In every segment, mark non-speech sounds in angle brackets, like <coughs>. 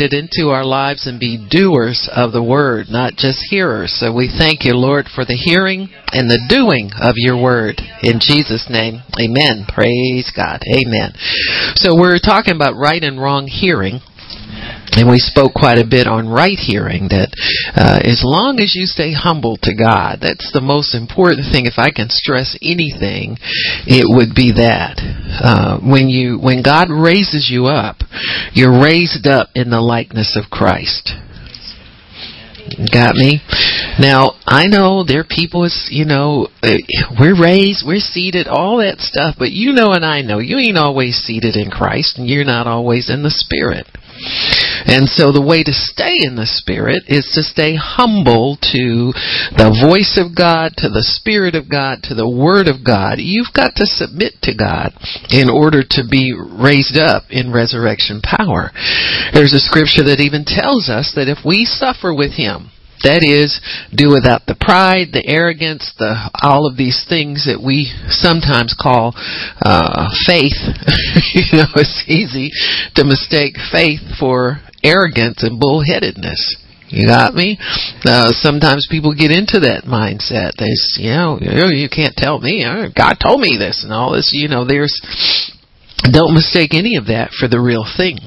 it into our lives and be doers of the word, not just hearers. So we thank you, Lord, for the hearing and the doing of your word. In Jesus' name, amen. Praise God. Amen. So we're talking about right and wrong hearing and we spoke quite a bit on right hearing that uh, as long as you stay humble to God, that's the most important thing. If I can stress anything, it would be that uh, when you when God raises you up, you're raised up in the likeness of Christ. Got me? Now, I know there are people, you know, uh, we're raised, we're seated, all that stuff, but you know and I know, you ain't always seated in Christ and you're not always in the Spirit. And so the way to stay in the Spirit is to stay humble to the voice of God, to the Spirit of God, to the Word of God. You've got to submit to God in order to be raised up in resurrection power. There's a scripture that even tells us that if we suffer with Him, that is, do without the pride, the arrogance, the all of these things that we sometimes call uh, faith. <laughs> you know, it's easy to mistake faith for arrogance and bullheadedness. You got me? Uh, sometimes people get into that mindset. They, you know, you can't tell me. God told me this and all this. You know, there's don't mistake any of that for the real thing.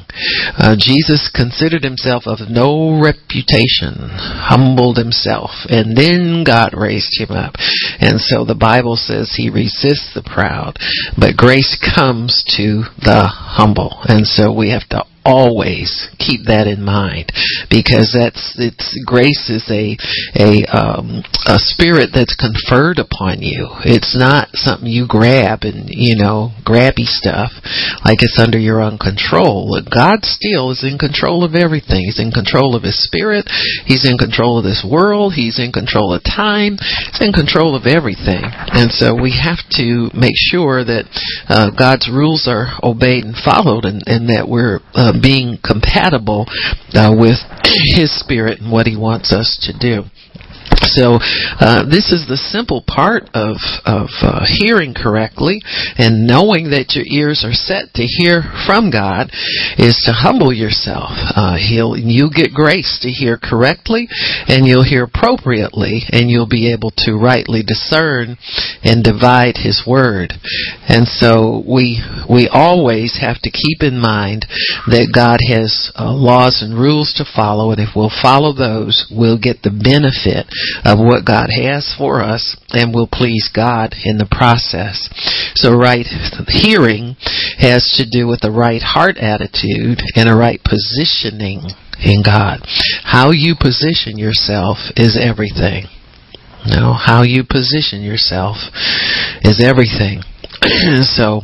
Uh, Jesus considered himself of no reputation, humbled himself, and then God raised him up. And so the Bible says he resists the proud, but grace comes to the humble. And so we have to always keep that in mind because that's it's grace is a a um a spirit that's conferred upon you. It's not something you grab and you know grabby stuff like it's under your own control. God still is in control of everything. He's in control of his spirit. He's in control of this world. He's in control of time. He's in control of everything. And so we have to make sure that uh, god's rules are obeyed and followed and, and that we're uh, being compatible uh, with His Spirit and what He wants us to do. So uh, this is the simple part of of uh, hearing correctly and knowing that your ears are set to hear from God is to humble yourself. Uh, he'll you get grace to hear correctly, and you'll hear appropriately, and you'll be able to rightly discern and divide His word. And so we we always have to keep in mind that God has uh, laws and rules to follow, and if we'll follow those, we'll get the benefit of what God has for us and will please God in the process. So right hearing has to do with the right heart attitude and a right positioning in God. How you position yourself is everything. No, how you position yourself is everything. <clears throat> so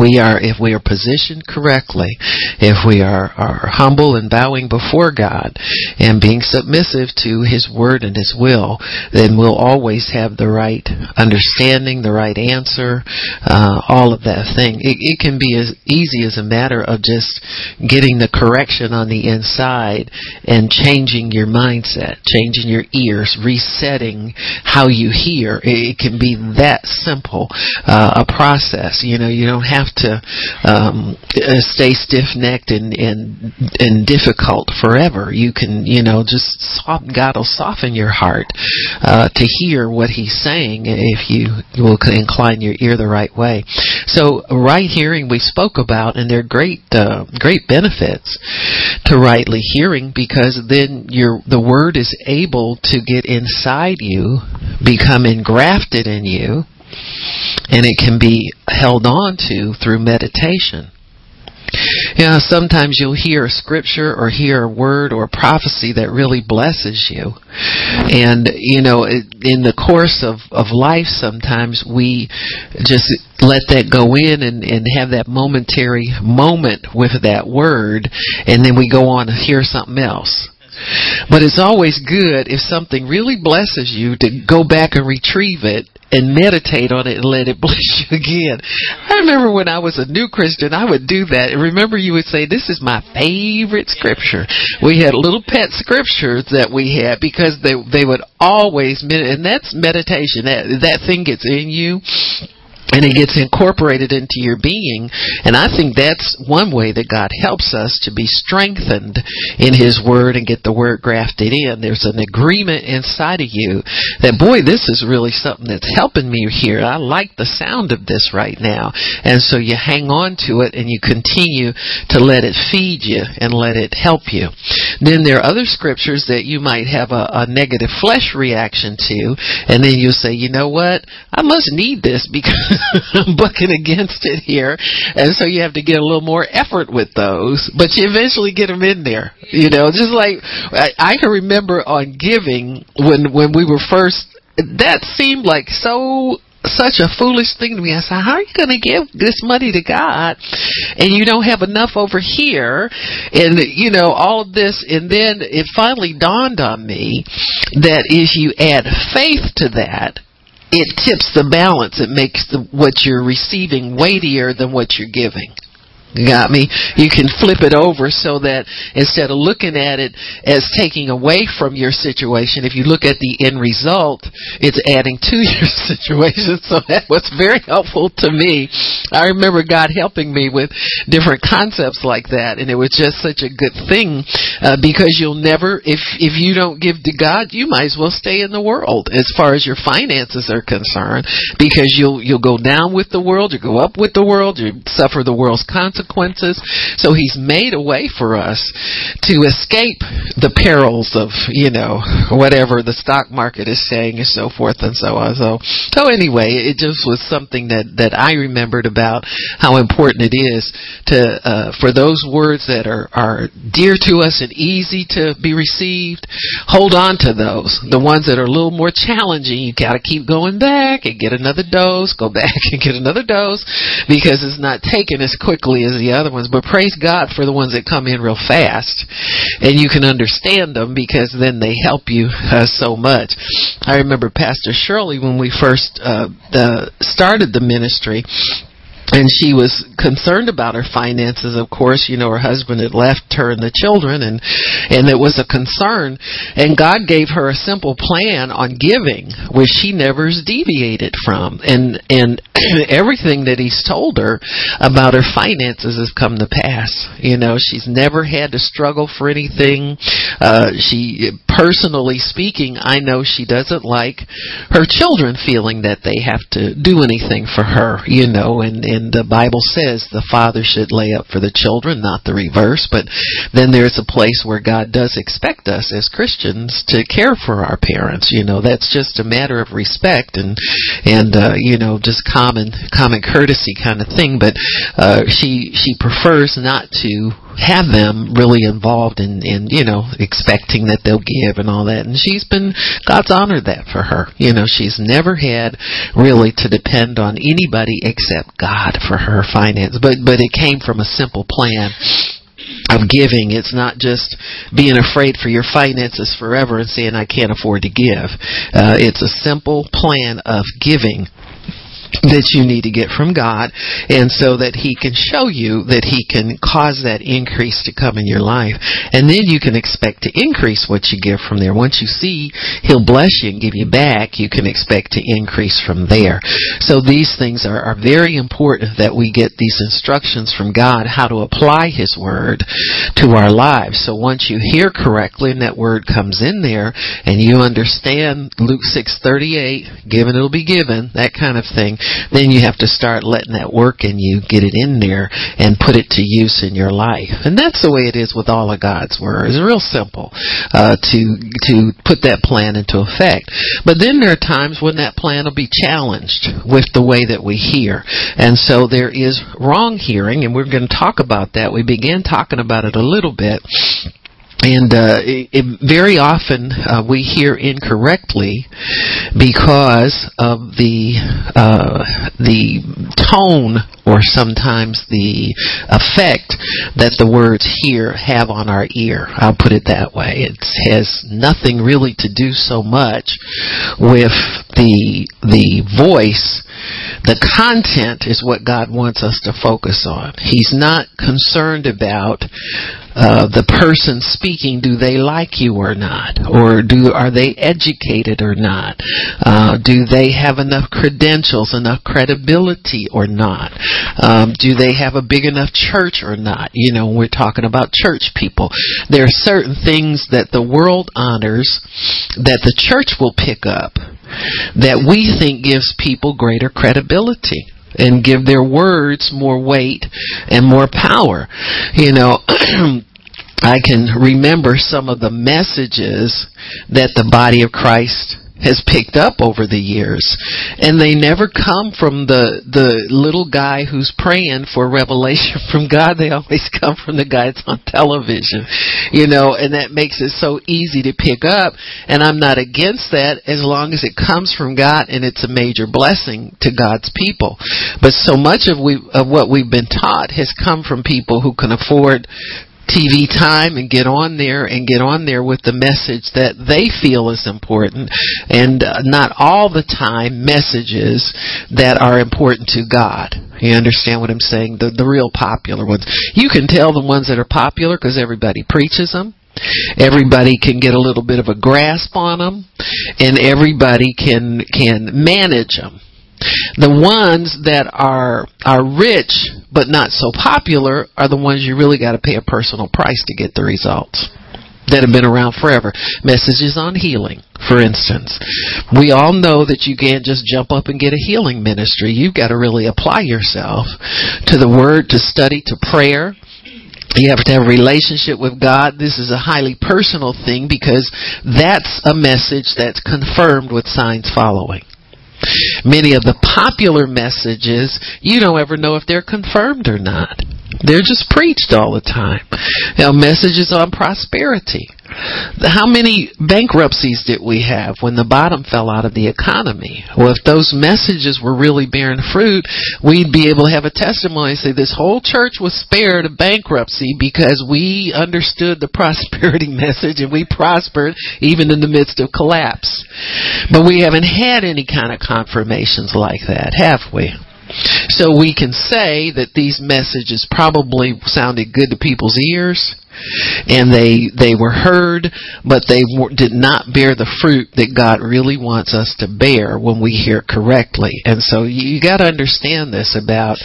we are if we are positioned correctly if we are, are humble and bowing before god and being submissive to his word and his will then we'll always have the right understanding the right answer uh, all of that thing. It, it can be as easy as a matter of just getting the correction on the inside and changing your mindset changing your ears resetting how you hear. It, it can be that simple uh, a process. You know you don't have to um, uh, stay stiff-necked and, and and difficult forever. You can, you know, just soft, God will soften your heart uh, to hear what He's saying if you will incline your ear the right way. So, right hearing we spoke about, and there are great uh, great benefits to rightly hearing because then your the word is able to get inside you, become engrafted in you and it can be held on to through meditation. You know, sometimes you'll hear a scripture or hear a word or a prophecy that really blesses you. And, you know, in the course of, of life, sometimes we just let that go in and, and have that momentary moment with that word, and then we go on to hear something else. But it's always good if something really blesses you to go back and retrieve it and meditate on it and let it <laughs> bless you again. I remember when I was a new Christian, I would do that. And remember, you would say, "This is my favorite scripture." We had little pet scriptures that we had because they they would always med- and that's meditation. That that thing gets in you and it gets incorporated into your being. And I think that's one way that God helps us to be strengthened in His Word and get the Word grafted in. There's an agreement inside of you that, boy, this is really something that's helping me here. I like the sound of this right now. And so you hang on to it and you continue to let it feed you and let it help you. Then there are other scriptures that you might have a, a negative flesh reaction to, and then you'll say, you know what? I must need this <laughs> because <laughs> I'm bucking against it here, and so you have to get a little more effort with those. But you eventually get them in there, you know. Just like I, I can remember on giving when when we were first. That seemed like so such a foolish thing to me. I said, how are you going to give this money to God and you don't have enough over here and you know all of this and then it finally dawned on me that if you add faith to that it tips the balance. It makes the, what you're receiving weightier than what you're giving. Got me? You can flip it over so that instead of looking at it as taking away from your situation, if you look at the end result, it's adding to <laughs> your situation. So that was very helpful to me. I remember God helping me with different concepts like that, and it was just such a good thing uh, because you'll never, if if you don't give to God, you might as well stay in the world as far as your finances are concerned, because you'll you'll go down with the world, you go up with the world, you suffer the world's consequences consequences. So he's made a way for us to escape the perils of, you know, whatever the stock market is saying and so forth and so on. So, so anyway, it just was something that, that I remembered about how important it is to, uh, for those words that are, are dear to us and easy to be received, hold on to those. The ones that are a little more challenging, you gotta keep going back and get another dose, go back <laughs> and get another dose because it's not taken as quickly as as the other ones, but praise God for the ones that come in real fast and you can understand them because then they help you uh, so much. I remember Pastor Shirley when we first uh, uh, started the ministry and she was concerned about her finances. Of course you know her husband had left her and the children and and it was a concern. And god gave her a simple plan on giving which she never deviated from. And and <clears throat> everything that he's told her about her finances has come to pass. You know she's never had to struggle for anything. Uh she personally speaking i know she doesn't like her children feeling that they have to do anything for her you know and and the Bible says the father should lay up for the children, not the reverse. But then there's a place where God does expect us as Christians to care for our parents. You know, that's just a matter of respect and and uh, you know just common common courtesy kind of thing. But uh, she she prefers not to have them really involved in, in, you know, expecting that they'll give and all that. And she's been, God's honored that for her. You know, she's never had really to depend on anybody except God for her finance. But, but it came from a simple plan of giving. It's not just being afraid for your finances forever and saying I can't afford to give. Uh, it's a simple plan of giving that you need to get from God and so that he can show you that he can cause that increase to come in your life. And then you can expect to increase what you give from there. Once you see he'll bless you and give you back you can expect to increase from there. So these things are, are very important that we get these instructions from God how to apply his word to our lives. So once you hear correctly and that word comes in there and you understand Luke 6:38 given it'll be given that kind of thing then you have to start letting that work in you, get it in there, and put it to use in your life. And that's the way it is with all of God's Word. It's real simple uh, to to put that plan into effect. But then there are times when that plan will be challenged with the way that we hear, and so there is wrong hearing, and we're going to talk about that. We began talking about it a little bit and uh, it, very often uh, we hear incorrectly because of the uh, the tone or sometimes the effect that the words here have on our ear. I'll put it that way. It has nothing really to do so much with the the voice the content is what God wants us to focus on. He's not concerned about uh, the person speaking, do they like you or not? Or do are they educated or not? Uh, do they have enough credentials, enough credibility or not? Um, do they have a big enough church or not? You know, we're talking about church people. There are certain things that the world honors that the church will pick up that we think gives people greater credibility and give their words more weight and more power. You know, <clears throat> I can remember some of the messages that the body of Christ has picked up over the years. And they never come from the the little guy who's praying for revelation <laughs> from God. They always come from the guy that's on television you know and that makes it so easy to pick up. And I'm not against that as long as it comes from God and it's a major blessing to God's people. But so much of we of what we've been taught has come from people who can afford TV time and get on there and get on there with the message that they feel is important and uh, not all the time messages that are important to God. You understand what I'm saying? The the real popular ones. You can tell the ones that are popular because everybody preaches them. Everybody can get a little bit of a grasp on them and everybody can can manage them. The ones that are are rich but not so popular are the ones you really got to pay a personal price to get the results that have been around forever. Messages on healing, for instance. We all know that you can't just jump up and get a healing ministry. You've got to really apply yourself to the word, to study, to prayer. You have to have a relationship with God. This is a highly personal thing because that's a message that's confirmed with signs following. Many of the popular messages, you don't ever know if they're confirmed or not. They're just preached all the time. Know, messages on prosperity. How many bankruptcies did we have when the bottom fell out of the economy? Well, if those messages were really bearing fruit, we'd be able to have a testimony and say this whole church was spared a bankruptcy because we understood the <laughs> prosperity message and we prospered even in the midst of collapse. But we haven't had any kind of confirmations like that, have we? So we can say that these messages probably sounded good to people's ears and they they were heard, but they did not bear the fruit that God really wants us to bear when we hear correctly. And so you, you got to understand this about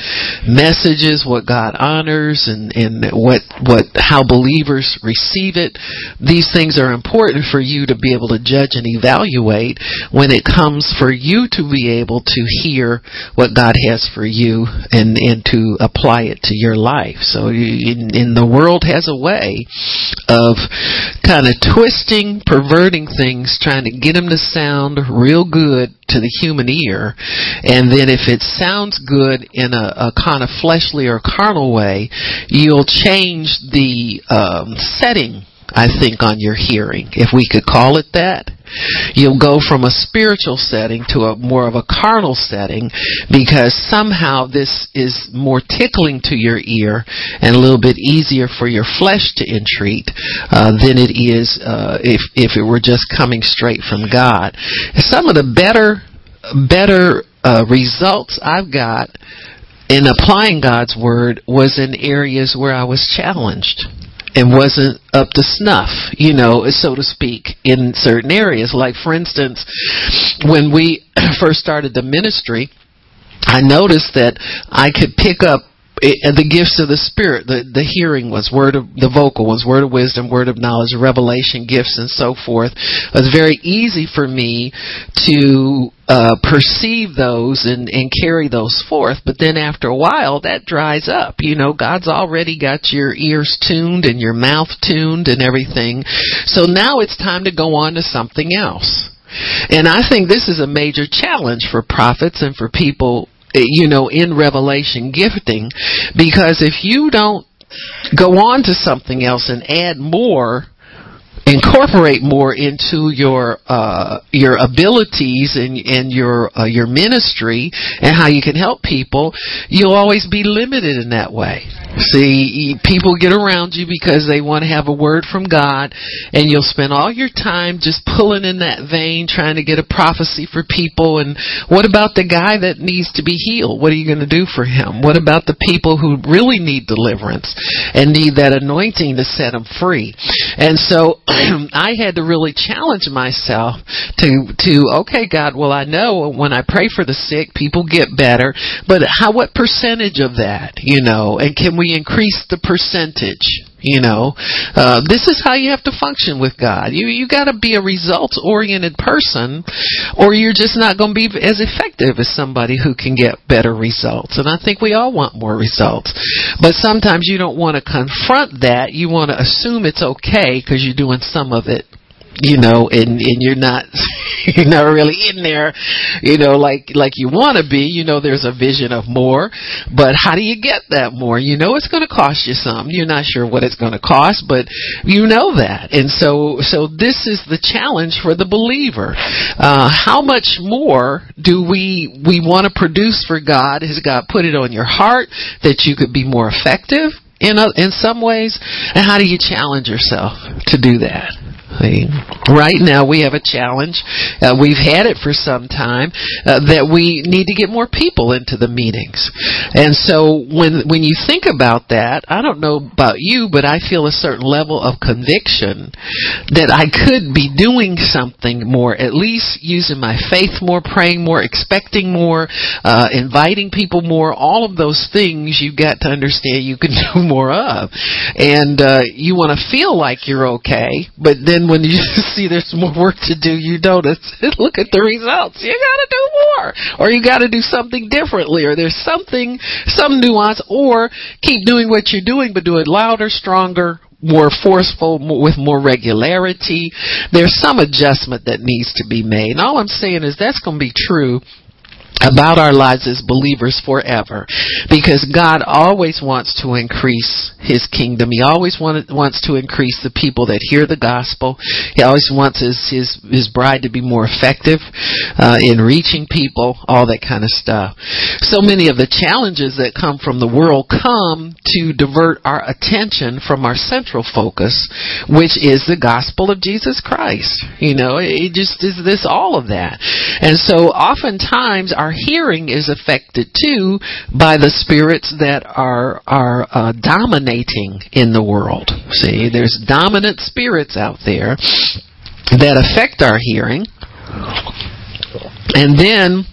messages, what God honors, and and what what how believers receive it. These things are important for you to be able to judge and evaluate when it comes for you to be able to hear what God has for you and and to apply it to your life. So in, in the world has a way of kind of twisting, perverting things, trying to get them to sound real good to the human ear. And then if it sounds good in a, a kind of fleshly or carnal way, you'll change the um, setting I think, on your hearing, if we could call it that. You'll go from a spiritual setting to a more of a carnal setting because somehow this is more tickling to your ear and a little bit easier for your flesh to entreat uh, than it is uh, if if it were just coming straight from God. Some of the better better uh, results I've got in applying God's word was in areas where I was challenged and wasn't up to snuff, you know, so to speak, in certain areas. Like, for instance, when we <clears throat> first started the ministry, I noticed that I could pick up it, the gifts of the spirit the the hearing was word of the vocal was word of wisdom word of knowledge revelation gifts and so forth. It was very easy for me to uh, perceive those and, and carry those forth but then after a while that dries up. You know god's already got your ears tuned and your mouth tuned and everything. So now it's time to go on to something else. And I think this is a major challenge for prophets and for people Eh, you know, in revelation gifting, because if you don't go on to something else and add more incorporate more into your uh, your abilities and and your uh, your ministry and how you can help people, you'll always be limited in that way. See, people get around you because they want to have a word from God, and you'll spend all your time just pulling in that vein, trying to get a prophecy for people. And what about the guy that needs to be healed? What are you going to do for him? What about the people who really need deliverance and need that anointing to set them free? And so <clears throat> <clears throat> I had to really challenge myself to to okay, God. Well, I know when I pray for the sick, people get better, but how? What percentage of that? You know, and can we increase the percentage? You know, uh, this is how you have to function with God. You you got to be a results oriented person, or you're just not going to be as effective as somebody who can get better results. And I think we all want more results, but sometimes you don't want to confront that. You want to assume it's okay because you're doing some of it you know, and and you're not <laughs> you're not really in there, you know, like like you want to be. You know, there's a vision of more, but how do you get that more? You know, it's going to cost you something. You're not sure what it's going to cost, but you know that, and so so this is the challenge for the believer. Uh, how much more do we we want to produce for God? Has God put it on your heart that you could be more effective? in a, in some ways and how do you challenge yourself to do that Right now, we have a challenge. Uh, we've had it for some time uh, that we need to get more people into the meetings. And so, when when you think about that, I don't know about you, but I feel a certain level of conviction that I could be doing something more, at least using my faith more, praying more, expecting more, uh, inviting people more. All of those things you've got to understand you can <laughs> do more of, and uh, you want to feel like you're okay, but then when you <laughs> see there's more work to do, you notice, <laughs> look at the results. You gotta do more. Or you gotta do something differently, or there's something, some nuance, or keep doing what you're doing, but do it louder, stronger, more forceful, more, with more regularity. There's some adjustment that needs to be made. And all I'm saying is that's going to be true about our lives as believers forever because God always wants to increase his kingdom. He always wanted, wants to increase the people that hear the gospel. He always wants his his, his bride to be more effective uh, in reaching people, all that kind of stuff. So many of the challenges that come from the world come to divert our attention from our central focus, which is the gospel of Jesus Christ. You know, it just is this all of that. And so oftentimes our hearing is affected too by the spirits that are are uh, dominating in the world. See, there's dominant spirits out there that affect our hearing, and then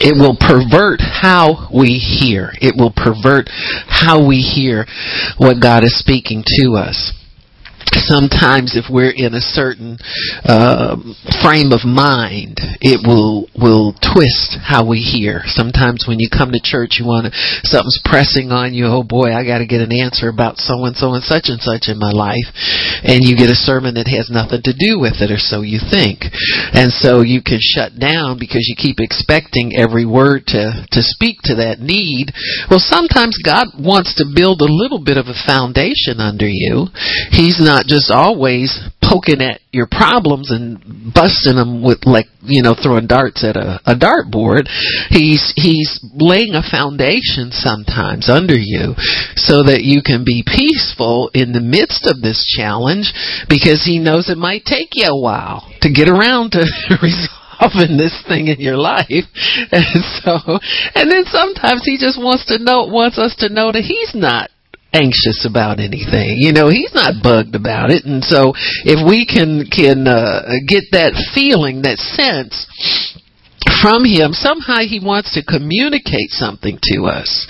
it will pervert how we hear. It will pervert how we hear what God is speaking to us sometimes if we're in a certain uh, frame of mind, it will will twist how we hear. Sometimes when you come to church, you want to something's pressing on you. Oh boy, I got to get an answer about so and so and such and such in my life, and you get a sermon that has nothing to do with it, or so you think, and so you can shut down because you keep expecting every word to to speak to that need. Well, sometimes God wants to build a little bit of a foundation under you. He's not not just always poking at your problems and busting them with like you know throwing darts at a, a dartboard. He's he's laying a foundation sometimes under you so that you can be peaceful in the midst of this challenge because he knows it might take you a while to get around to <laughs> resolving this thing in your life. <laughs> And so and then sometimes he just wants to know wants us to know that he's not anxious about anything. You know, he's not bugged about it. And so if we can can uh, get that feeling, that sense from him, somehow he wants to communicate something to us.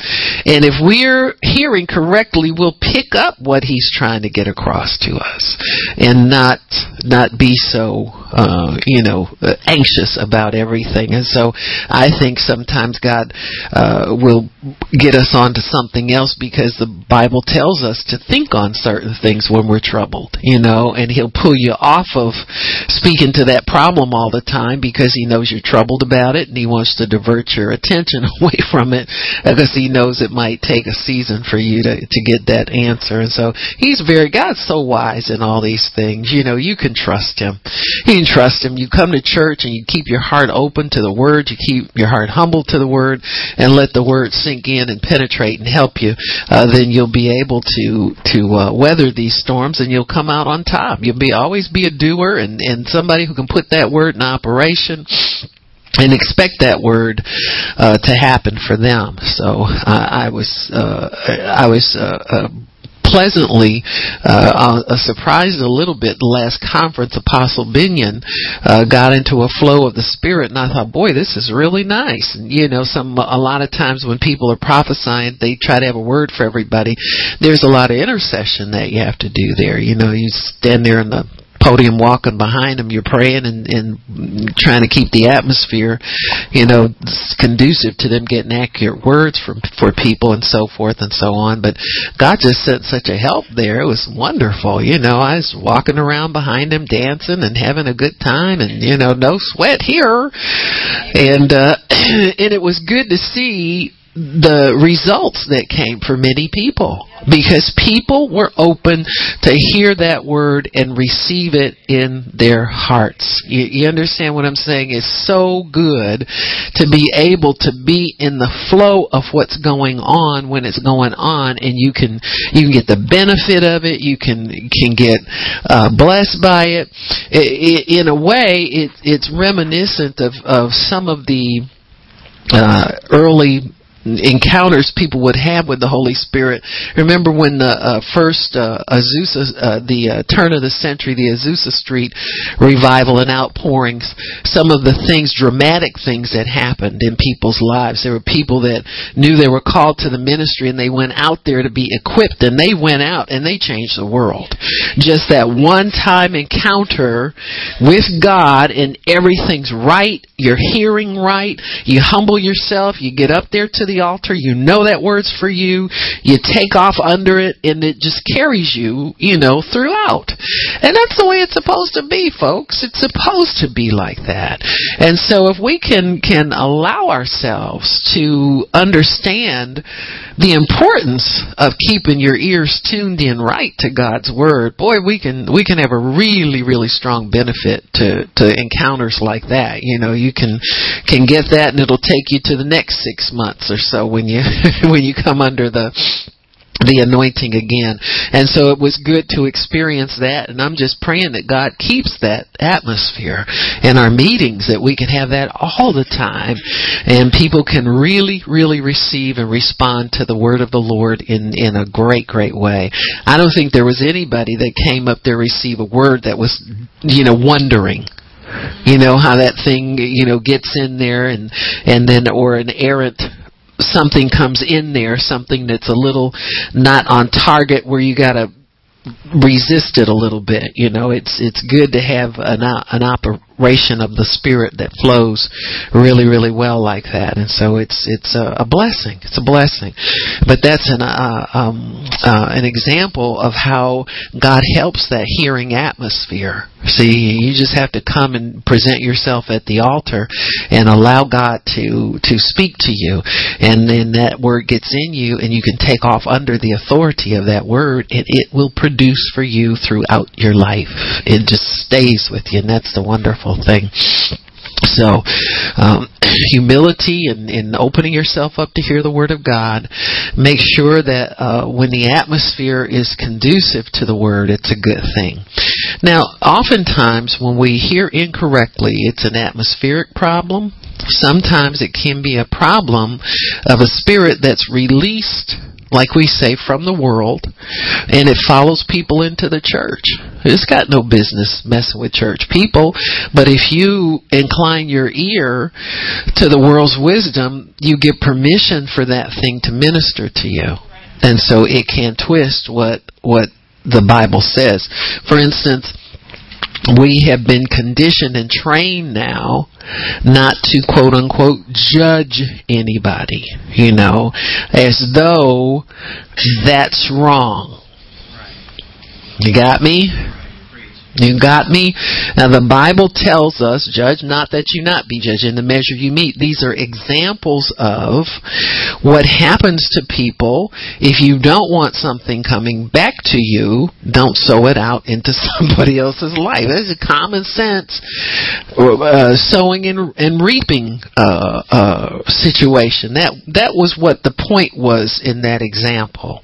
And if we're hearing correctly, we'll pick up what he's trying to get across to us and not not be so uh, you know, uh, anxious about everything. And so I think sometimes God uh, will get us onto something else because the Bible tells us to think on certain things when we're troubled, you know, and He'll pull you off of speaking to that problem all the time because He knows you're troubled about it and He wants to divert your attention <laughs> away from it because He knows it might take a season for you to to get that answer. And so He's very God's so wise in all these things. You know, you can trust Him. You can trust Him. You come to church and you keep your heart open to the Word. You keep your heart humble to the Word and let the Word sink in and penetrate and help you. Uh, then you'll be able to to uh, weather these storms and you'll come out on top. You'll be always be a doer and and somebody who can put that word in operation and expect that word uh, to happen for them. So uh, I was uh, I was uh, uh, pleasantly uh, uh, surprised a little bit the last conference apostle binion uh, got into a flow of the spirit and i thought boy this is really nice. And, you know some a lot of times when people are prophesying they try to have a word for everybody. There's a lot of intercession that you have to do there. You know you stand there in the podium walking behind them, you're praying and, and trying to keep the atmosphere, you know, conducive to them getting accurate words from for people and so forth and so on. But God just sent such a help there. It was wonderful. You know, I was walking around behind him dancing and having a good time and, you know, no sweat here. And uh <clears throat> and it was good to see the results that came for many people because people were open to hear that word and receive it in their hearts. You, you, understand what I'm saying? It's so good to be able to be in the flow of what's going on when it's going on, and you can you can get the benefit of it. You can can get uh, blessed by it. it, it in a way, it, it's reminiscent of of some of the uh, early encounters people would have with the Holy Spirit. Remember when the uh, first uh, Azusa, uh, the uh, turn of the century, the Azusa Street revival and outpourings, some of the things, dramatic things that happened in people's lives. There were people that knew they were called to the ministry and they went out there to be equipped and they went out and they changed the world. Just that one time encounter with God and everything's right, you're hearing right, you humble yourself, you get up there to the the altar, you know that word's for you, you take off under it, and it just carries you, you know, throughout. And that's the way it's supposed to be, folks. It's supposed to be like that. And so if we can, can allow ourselves to understand the importance of keeping your ears tuned in right to God's word, boy, we can, we can have a really, really strong benefit to, to encounters like that. You know, you can, can get that and it'll take you to the next six months or so when you <laughs> when you come under the the anointing again. And so it was good to experience that. And I'm just praying that God keeps that atmosphere in our meetings, that we can have that all the time. And people can really, really receive and respond to the word of the Lord in, in a great, great way. I don't think there was anybody that came up there receive a word that was, you know, wondering you know how that thing you know gets in there and and then or an errant something comes in there, something that's a little not on target where you got to resist it a little bit. You know, it's it's good to have an uh, an operation of the spirit that flows really really well like that, and so it's it's a, a blessing. It's a blessing, but that's an uh, um, uh, an example of how God helps that hearing atmosphere. See, you just have to come and present yourself at the altar and allow God to to speak to you, and then that word gets in you, and you can take off under the authority of that word, and it will produce for you throughout your life. It just stays with you, and that's the wonderful thing. So, um, <clears throat> humility and, and opening yourself up to hear the Word of God. Make sure that uh, when the atmosphere is conducive to the Word, it's a good thing. Now, oftentimes when we hear incorrectly, it's an atmospheric problem. Sometimes it can be a problem of a spirit that's released like we say, from the world, and it follows people into the church. It's got no business messing with church people, but if you incline your ear to the world's wisdom, you give permission for that thing to minister to you. And so it can twist what, what the Bible says. For instance, we have been conditioned and trained now not to quote unquote judge anybody, you know, as though that's wrong. You got me? You got me? Now the Bible tells us, judge not that you not be judged in the measure you mete. These are examples of what happens to people if you don't want something coming back to you, don't sow it out into <laughs> somebody else's life. That's a common sense uh, sowing and, and reaping uh, uh, situation. That that was what the point was in that example.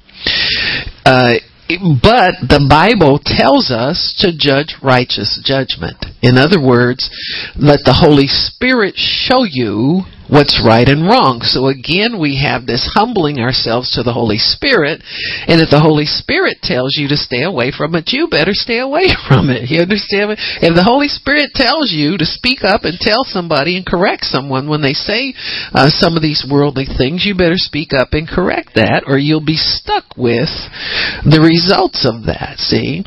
Uh, but the Bible tells us to judge righteous judgment. In other words, let the Holy Spirit show you what's right and wrong. So again, we have this humbling ourselves to the Holy Spirit, and if the Holy Spirit tells you to stay away from it, you better stay away <laughs> from it. You understand? If the Holy Spirit tells you to speak up and tell somebody and correct someone when they say uh, some of these worldly things, you better speak up and correct that, or you'll be stuck with the results of that. See,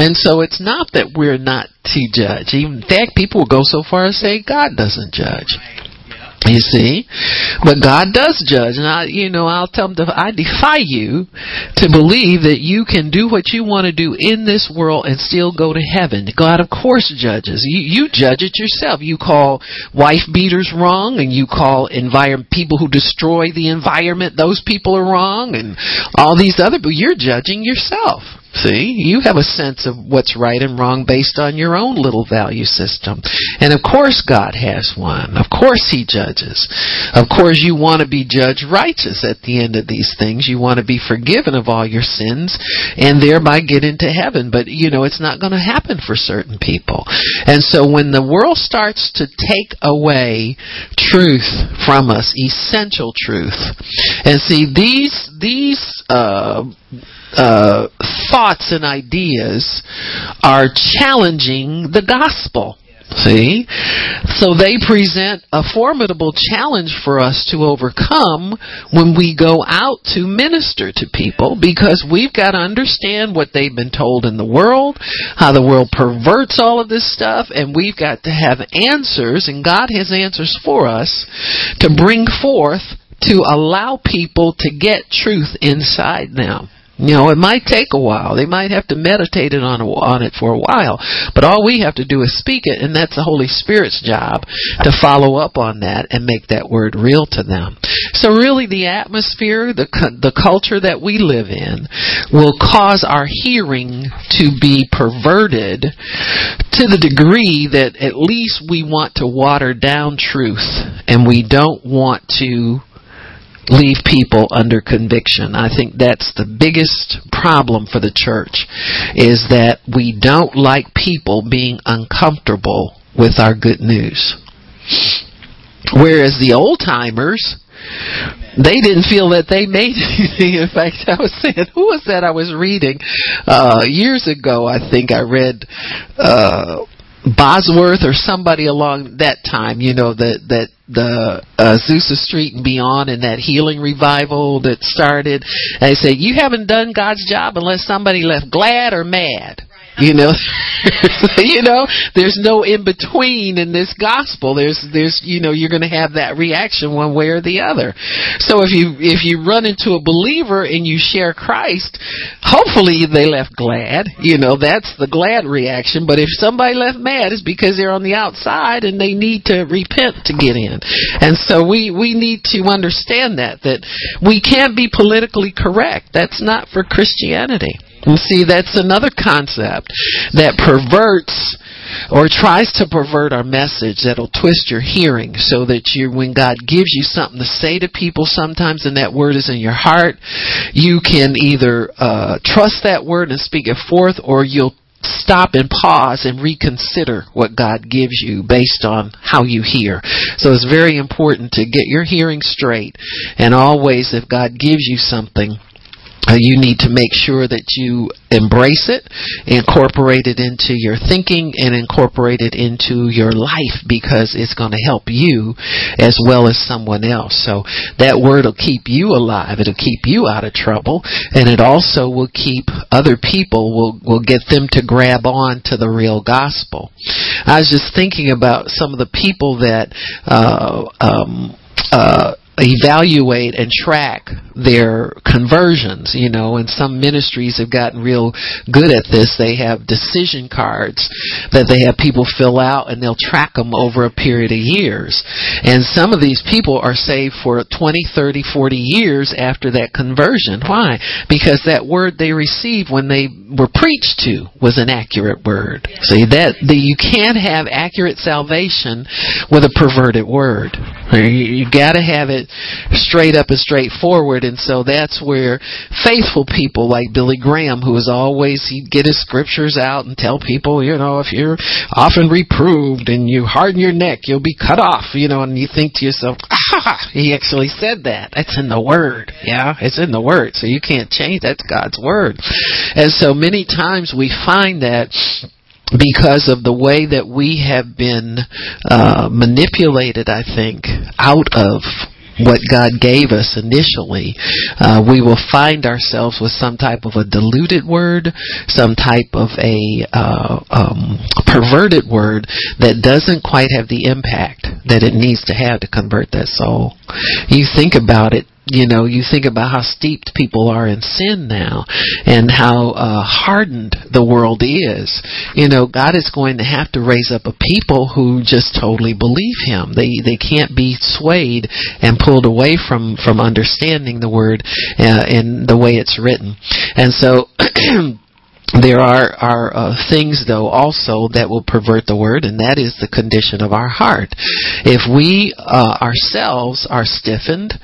and so it's not that we're not to judge. In fact, people will go so far as say God doesn't judge. You see, but God does judge, and I, you know, I'll tell them, I defy you to believe that you can do what you want to do in this world and still go to heaven. God, of course, judges. You, you judge it yourself. You call wife beaters wrong, and you call environment people who destroy the environment. Those people are wrong, and all these other. But you're judging yourself. See, you have a sense of what's right and wrong based on your own little value system. And of course God has one. Of course He judges. Of course you want to be judged righteous at the end of these things. You want to be forgiven of all your sins and thereby get into heaven. But you know, it's not going to happen for certain people. And so when the world starts to take away truth from us, essential truth, and see these, these, uh, uh, thoughts and ideas are challenging the gospel. See? So they present a formidable challenge for us to overcome when we go out to minister to people because we've got to understand what they've been told in the world, how the world perverts all of this stuff, and we've got to have answers, and God has answers for us to bring forth to allow people to get truth inside them. You know, it might take a while. They might have to meditate it on on it for a while. But all we have to do is speak it, and that's the Holy Spirit's job to follow up on that and make that word real to them. So really, the atmosphere, the the culture that we live in, will cause our hearing to be perverted to the degree that at least we want to water down truth, and we don't want to leave people under conviction. I think that's the biggest problem for the church is that we don't like people being uncomfortable with our good news. Whereas the old timers, they didn't feel that they made <laughs> anything. In fact, I was saying, who was that I was reading uh, years ago? I think I read uh, Bosworth or somebody along that time, you know, that that the uh, Azusa Street and beyond and that healing revival that started. They say you haven't done God's job unless somebody left glad or mad. You know, <laughs> you know, there's no in between in this gospel. There's, there's, you know, you're going to have that reaction one way or the other. So if you, if you run into a believer and you share Christ, hopefully they left glad. You know, that's the glad reaction. But if somebody left mad, it's because they're on the outside and they need to repent to get in. And so we, we need to understand that, that we can't be politically correct. That's not for Christianity. And see, that's another concept that perverts or tries to pervert our message that'll twist your hearing so that you when God gives you something to say to people sometimes and that word is in your heart you can either uh, trust that word and speak it forth or you'll stop and pause and reconsider what God gives you based on how you hear. So it's very important to get your hearing straight and always if God gives you something you need to make sure that you embrace it, incorporate it into your thinking, and incorporate it into your life because it's going to help you as well as someone else. So that word will keep you alive. It'll keep you out of trouble, and it also will keep other people will will get them to grab on to the real gospel. I was just thinking about some of the people that. Uh, um, uh, evaluate and track their conversions, you know, and some ministries have gotten real good at this. They have decision cards that they have people fill out and they'll track them over a period of years. And some of these people are saved for 20, 30, 40 years after that conversion. Why? Because that word they received when they were preached to was an accurate word. See that the, you can't have accurate salvation with a perverted word. You, you got to have it straight up and straightforward. And so that's where faithful people like Billy Graham, who was always, he'd get his scriptures out and tell people, you know, if you're often reproved and you harden your neck, you'll be cut off, you know, and you think to yourself, ah, he actually said that. That's in the Word. Yeah, it's in the Word. So you can't change. That's God's Word. And so many times we find that because of the way that we have been uh, manipulated, I think, out of what God gave us initially, uh, we will find ourselves with some type of a diluted word, some type of a uh, um, perverted word that doesn't quite have the impact that it needs to have to convert that soul. You think about it you know, you think about how steeped people are in sin now and how uh, hardened the world is. You know, God is going to have to raise up a people who just totally believe Him. They they can't be swayed and pulled away from from understanding the Word uh, in the way it's written. And so. <clears throat> there are are uh, things though also that will pervert the word and that is the condition of our heart. If we uh, ourselves are stiffened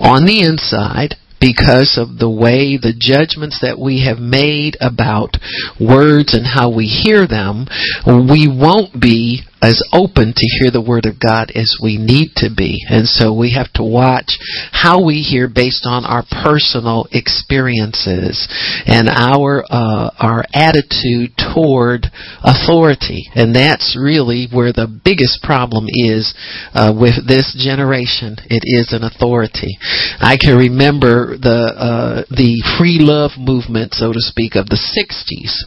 on the inside because of the way the judgments that we have made about words and how we hear them, we won't be as open to hear the word of God as we need to be. And so we have to watch how we hear based on our personal experiences and our uh, our attitude toward authority. And that's really where the biggest problem is uh, with this generation. It is an authority. I can remember the uh, the free love movement, so to speak, of the '60s,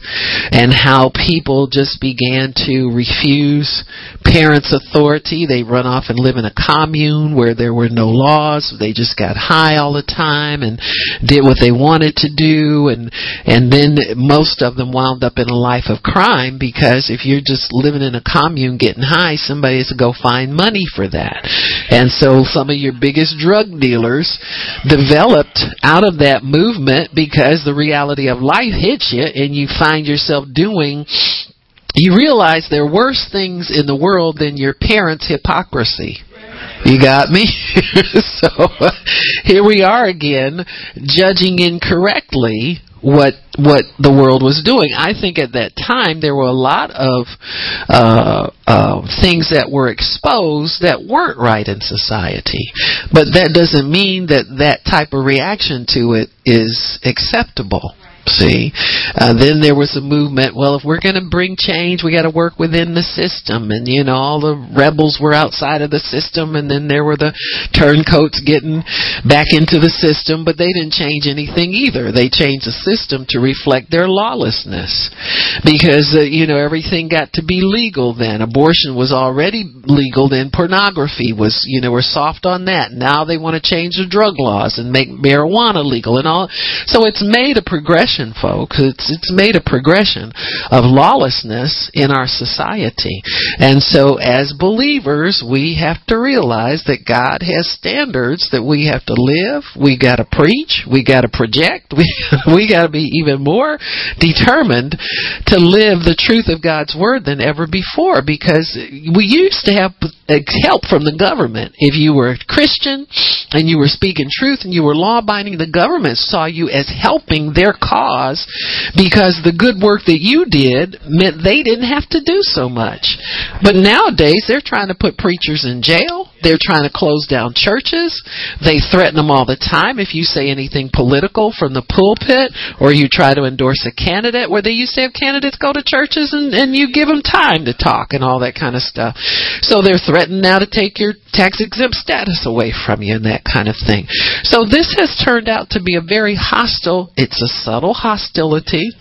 and how people just began to refuse parents' authority. They run off and live in a commune where there were no laws. They just got high all the time and did what they wanted to do and and then most of them wound up in a life of crime because if you're just living in a commune getting high, somebody has to go find money for that. And so some of your biggest drug dealers developed out of that movement because the reality of life hits you and you find yourself doing you realize there are worse things in the world than your parents' hypocrisy. You got me? <laughs> so here we are again, judging incorrectly what what the world was doing. I think at that time there were a lot of uh, uh, things that were exposed that weren't right in society, but that doesn't mean that that type of reaction to it is acceptable. See, uh, then there was a movement. Well, if we're going to bring change, we got to work within the system, and you know, all the rebels were outside of the system, and then there were the turncoats getting back into the system, but they didn't change anything either. They changed the system to reflect their lawlessness, because uh, you know everything got to be legal. Then abortion was already legal. Then pornography was, you know, we're soft on that. Now they want to change the drug laws and make marijuana legal and all. So it's made a progression progression, folks. It's it's made a progression of lawlessness in our society. And so as believers, we have to realize that God has standards that we have to live. We got to preach, we got to project. <laughs> We we got to be even more determined to live the truth of God's word than ever before because we used to have help from the government. If you were a Christian and you were speaking truth and you were law abiding, the government saw you as helping their cause because the good work that you did meant they didn't have to do so much. But nowadays they're trying to put preachers in jail. They're trying to close down churches. They threaten them all the time if you say anything political from the pulpit or you try to endorse a candidate where they used to have candidates go to churches and, and you give them time to talk and all that kind of stuff. So they're threatening now to take your tax exempt status away from you and that kind of thing. So this has turned out to be a very hostile, it's a subtle hostility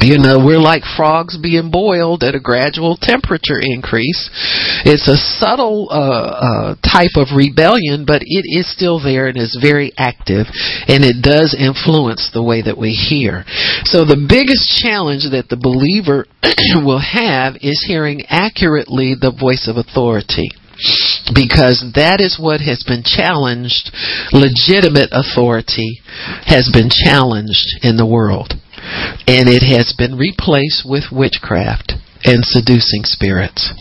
you know, we're like frogs being boiled at a gradual temperature increase. It's a subtle uh, uh, type of rebellion, but it is still there and is very active, and it does influence the way that we hear. So the biggest challenge that the believer <clears throat> will have is hearing accurately the voice of authority because that is what has been challenged. Legitimate authority has been challenged in the world and it has been replaced with witchcraft and seducing spirits.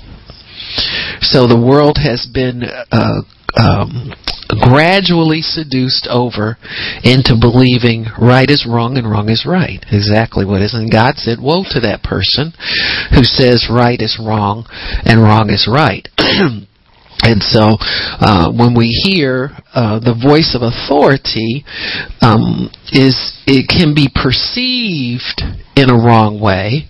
So the world has been uh, um, gradually seduced over into believing right is wrong and wrong is right. Exactly what is. And God said, Woe to that person who says right is wrong and wrong is right. <clears throat> And so, uh, when we hear uh, the voice of authority, um, is it can be perceived in a wrong way,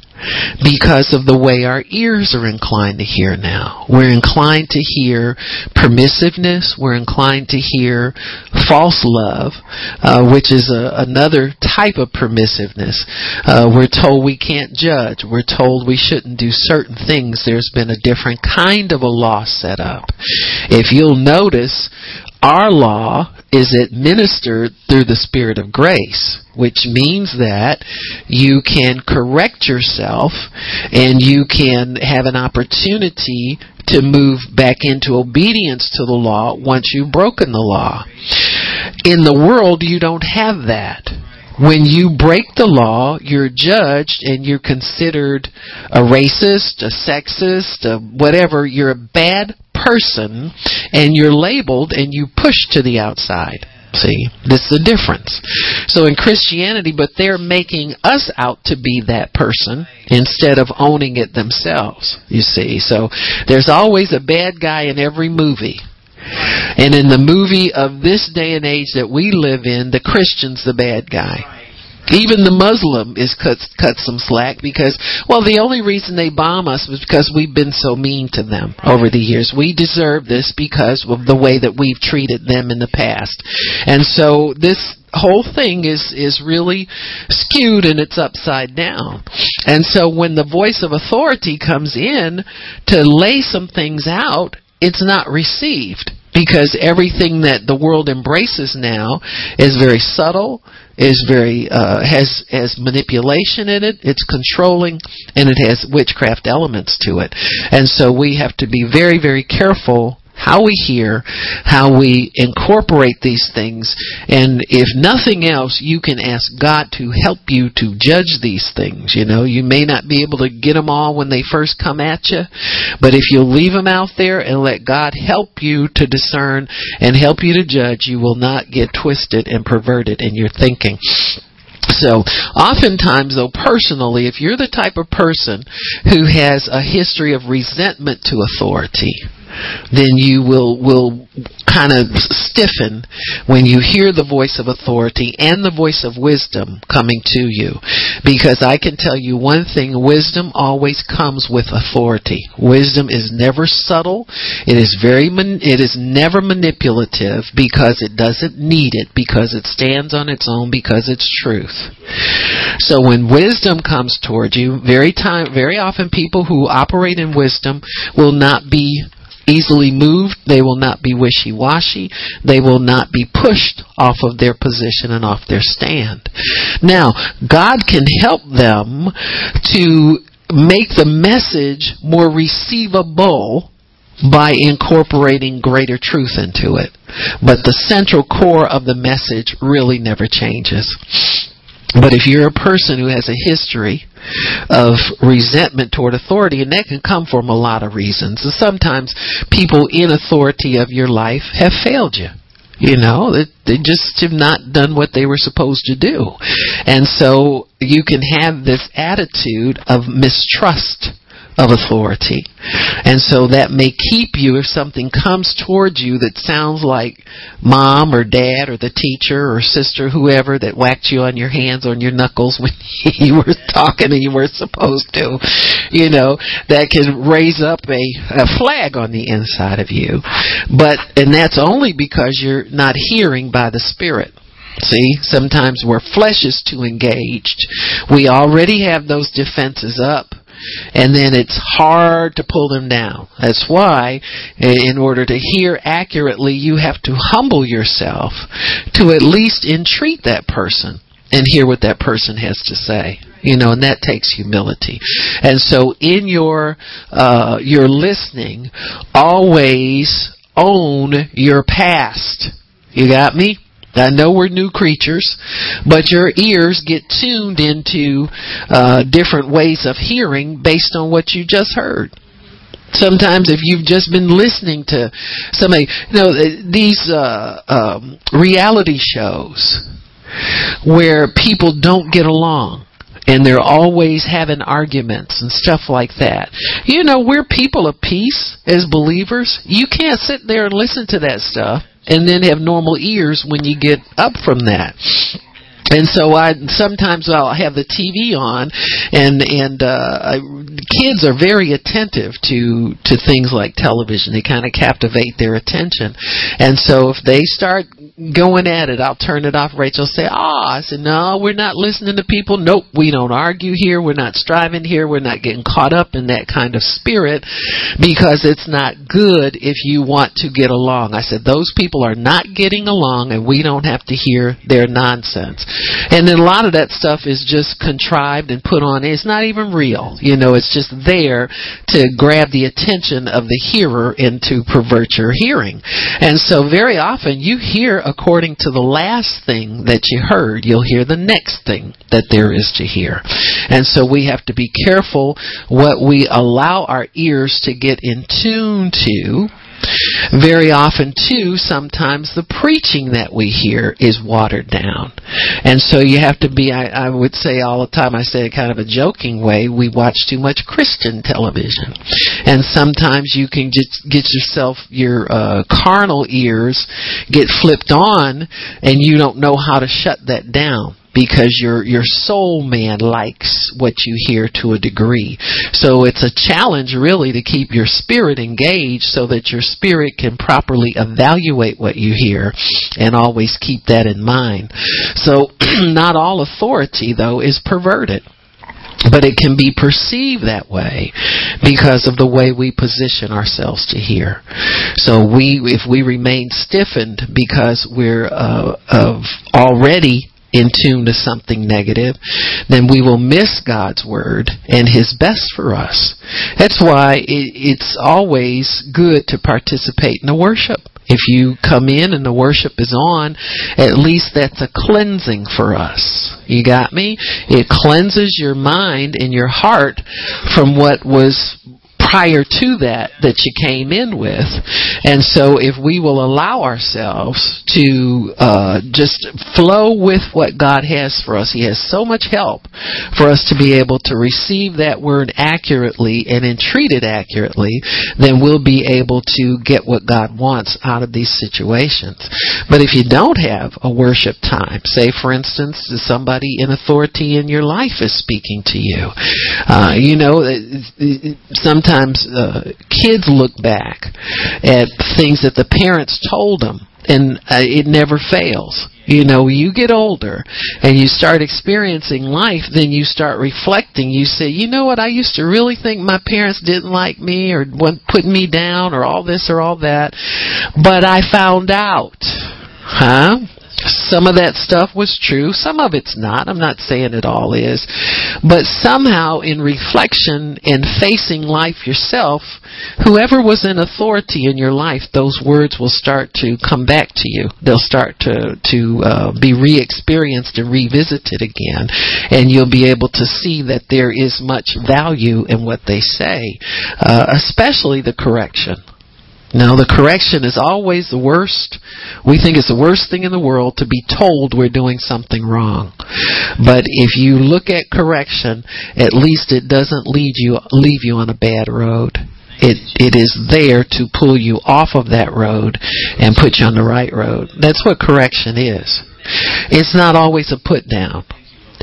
because of the way our ears are inclined to hear now. We're inclined to hear permissiveness. We're inclined to hear false love, uh, which is a, another type of permissiveness. Uh, we're told we can't judge. We're told we shouldn't do certain things. There's been a different kind of a law set up. If you'll notice, our law is administered through the Spirit of grace, which means that you can correct yourself and you can have an opportunity to move back into obedience to the law once you've broken the law. In the world, you don't have that when you break the law, you're judged and you're considered a racist, a sexist, a whatever. You're a bad person and you're labeled and you pushed to the outside. See, this is the difference. So in Christianity, but they're making us out to be that person instead of owning it themselves, you see. So there's always a bad guy in every movie. And in the movie of this day and age that we live in, the Christian's the bad guy. Even the Muslim is cut cut some slack because well the only reason they bomb us was because we've been so mean to them over the years. We deserve this because of the way that we've treated them in the past. And so this whole thing is is really skewed and it's upside down. And so when the voice of authority comes in to lay some things out, it's not received because everything that the world embraces now is very subtle, is very uh, has has manipulation in it. It's controlling, and it has witchcraft elements to it. And so we have to be very very careful how we hear, how we incorporate these things, and if nothing else, you can ask God to help you to judge these things. You know, you may not be able to get them all when they first come at you, but if you'll leave them out there and let God help you to discern and help you to judge, you will not get twisted and perverted in your thinking. So, oftentimes, though, personally, if you're the type of person who has a history of resentment to authority, then you will will kind of stiffen when you hear the voice of authority and the voice of wisdom coming to you. Because I can tell you one thing, wisdom always comes with authority. Wisdom is never subtle. It is very it is never manipulative because it doesn't need it because it stands on its own because it's truth. So when wisdom comes toward you, very time very often people who operate in wisdom will not be easily moved. They will not be wishy-washy. They will not be pushed off of their position and off their stand. Now, God can help them to make the message more receivable by incorporating greater truth into it. But the central core of the message really never changes. But if you're a person who has a history of resentment toward authority, and that can come from a lot of reasons. And sometimes people in authority of your life have failed you. You know, they just have not done what they were supposed to do. And so you can have this attitude of mistrust of authority. And so that may keep you if something comes towards you that sounds like mom or dad or the teacher or sister, whoever that whacked you on your hands or on your knuckles <laughs> when you were talking and you weren't supposed to. You know, that can raise up a, a flag on the inside of you. But, and that's only because you're not hearing by the Spirit. See, sometimes where flesh is too engaged, we already have those defenses up and then it's hard to pull them down. That's why, in order to hear accurately, you have to humble yourself to at least entreat that person and hear what that person has to say. You know, and that takes humility. And so, in your uh, your listening, always own your past. You got me? I know we're new creatures, but your ears get tuned into uh, different ways of hearing based on what you just heard. Sometimes, if you've just been listening to somebody, you know, these uh, um, reality shows where people don't get along and they're always having arguments and stuff like that. You know, we're people of peace as believers. You can't sit there and listen to that stuff and then have normal ears when you get up from that and so I sometimes I'll have the TV on, and and uh, I, kids are very attentive to to things like television. They kind of captivate their attention, and so if they start going at it, I'll turn it off. Rachel say, "Ah," I said, "No, we're not listening to people. Nope, we don't argue here. We're not striving here. We're not getting caught up in that kind of spirit because it's not good if you want to get along." I said, "Those people are not getting along, and we don't have to hear their nonsense." And then a lot of that stuff is just contrived and put on. It's not even real. You know, it's just there to grab the attention of the hearer and to pervert your hearing. And so very often you hear according to the last thing that you heard, you'll hear the next thing that there is to hear. And so we have to be careful what we allow our ears to get in tune to very often, too, sometimes the preaching that we hear is watered down. And so you have to be, I, I would say all the time, I say it kind of a joking way, we watch too much Christian television. And sometimes you can just get yourself, your uh, carnal ears get flipped on and you don't know how to shut that down because your your soul man likes what you hear to a degree. So it's a challenge really to keep your spirit engaged so that your spirit can properly evaluate what you hear and always keep that in mind. So <clears throat> not all authority though is perverted but it can be perceived that way because of the way we position ourselves to hear. So we, if we remain stiffened because we're uh, of already in tune to something negative, then we will miss God's word and His best for us. That's why it's always good to participate in the worship. If you come in and the worship is on, at least that's a cleansing for us. You got me? It cleanses your mind and your heart from what was prior to that that you came in with. And so if we will allow ourselves to uh, just flow with what God has for us, He has so much help for us to be able to receive that word accurately and entreat it accurately, then we'll be able to get what God wants out of these situations. But if you don't have a worship time, say for instance, somebody in authority in your life is speaking to you, uh, you know, sometimes sometimes uh, kids look back at things that the parents told them and uh, it never fails. You know, you get older and you start experiencing life, then you start reflecting. You say, you know what, I used to really think my parents didn't like me or put me down or all this or all that, but I found out. Huh? Some of that stuff was true, some of it's not. I'm not saying it all is. But somehow, in reflection and facing life yourself, whoever was in authority in your life, those words will start to come back to you. They'll start to, to uh, be re experienced and revisited again. And you'll be able to see that there is much value in what they say, uh, especially the correction. No, the correction is always the worst. We think it's the worst thing in the world to be told we're doing something wrong. But if you look at correction, at least it doesn't lead you leave you on a bad road. It it is there to pull you off of that road and put you on the right road. That's what correction is. It's not always a put down.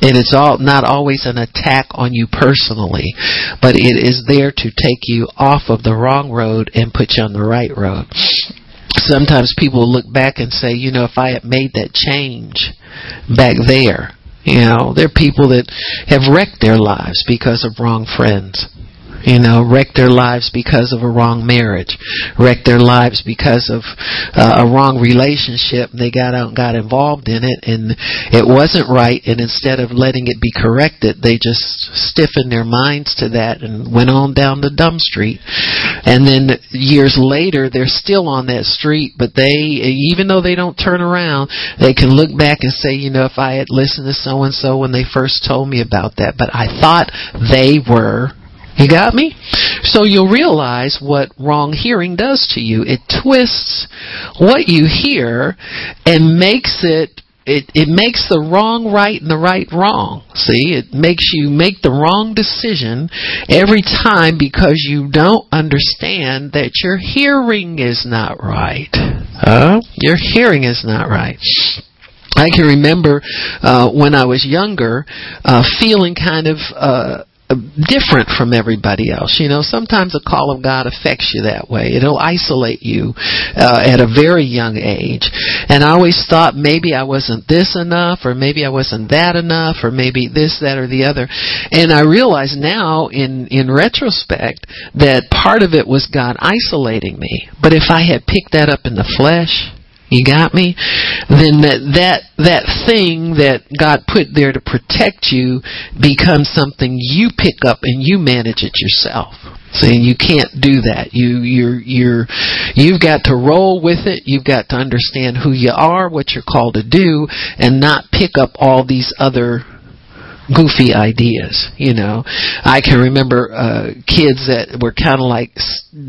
And it's all not always an attack on you personally, but it is there to take you off of the wrong road and put you on the right road. Sometimes people look back and say, you know, if I had made that change back there, you know, there are people that have wrecked their lives because of wrong friends you know, wreck their lives because of a wrong marriage, wreck their lives because of uh, a wrong relationship. They got out and got involved in it, and it wasn't right. And instead of letting it be corrected, they just stiffened their minds to that and went on down the dumb street. And then years later, they're still on that street, but they, even though they don't turn around, they can look back and say, you know, if I had listened to so and so when they first told me about that, but I thought they were you got me? So you'll realize what wrong hearing does to you. It twists what you hear and makes it it, it makes the wrong right and the right wrong. See, it makes you make the wrong decision every time because you don't understand that your hearing is not right. Uh, your hearing is not right. I can remember uh, when I was younger, uh, feeling kind of uh, different from everybody else. You know, sometimes the call of God affects you that way. It'll isolate you uh, at a very young age. And I always thought maybe I wasn't this enough, or maybe I wasn't that enough, or maybe this, that, or the other. And I realize now, in in retrospect, that part of it was God isolating me. But if I had picked that up in the flesh, you got me? Then that that that thing that God put there to protect you becomes something you pick up and you manage it yourself. See, you can't do that. You you're you're you've got to roll with it. You've got to understand who you are, what you're called to do, and not pick up all these other goofy ideas you know i can remember uh kids that were kind of like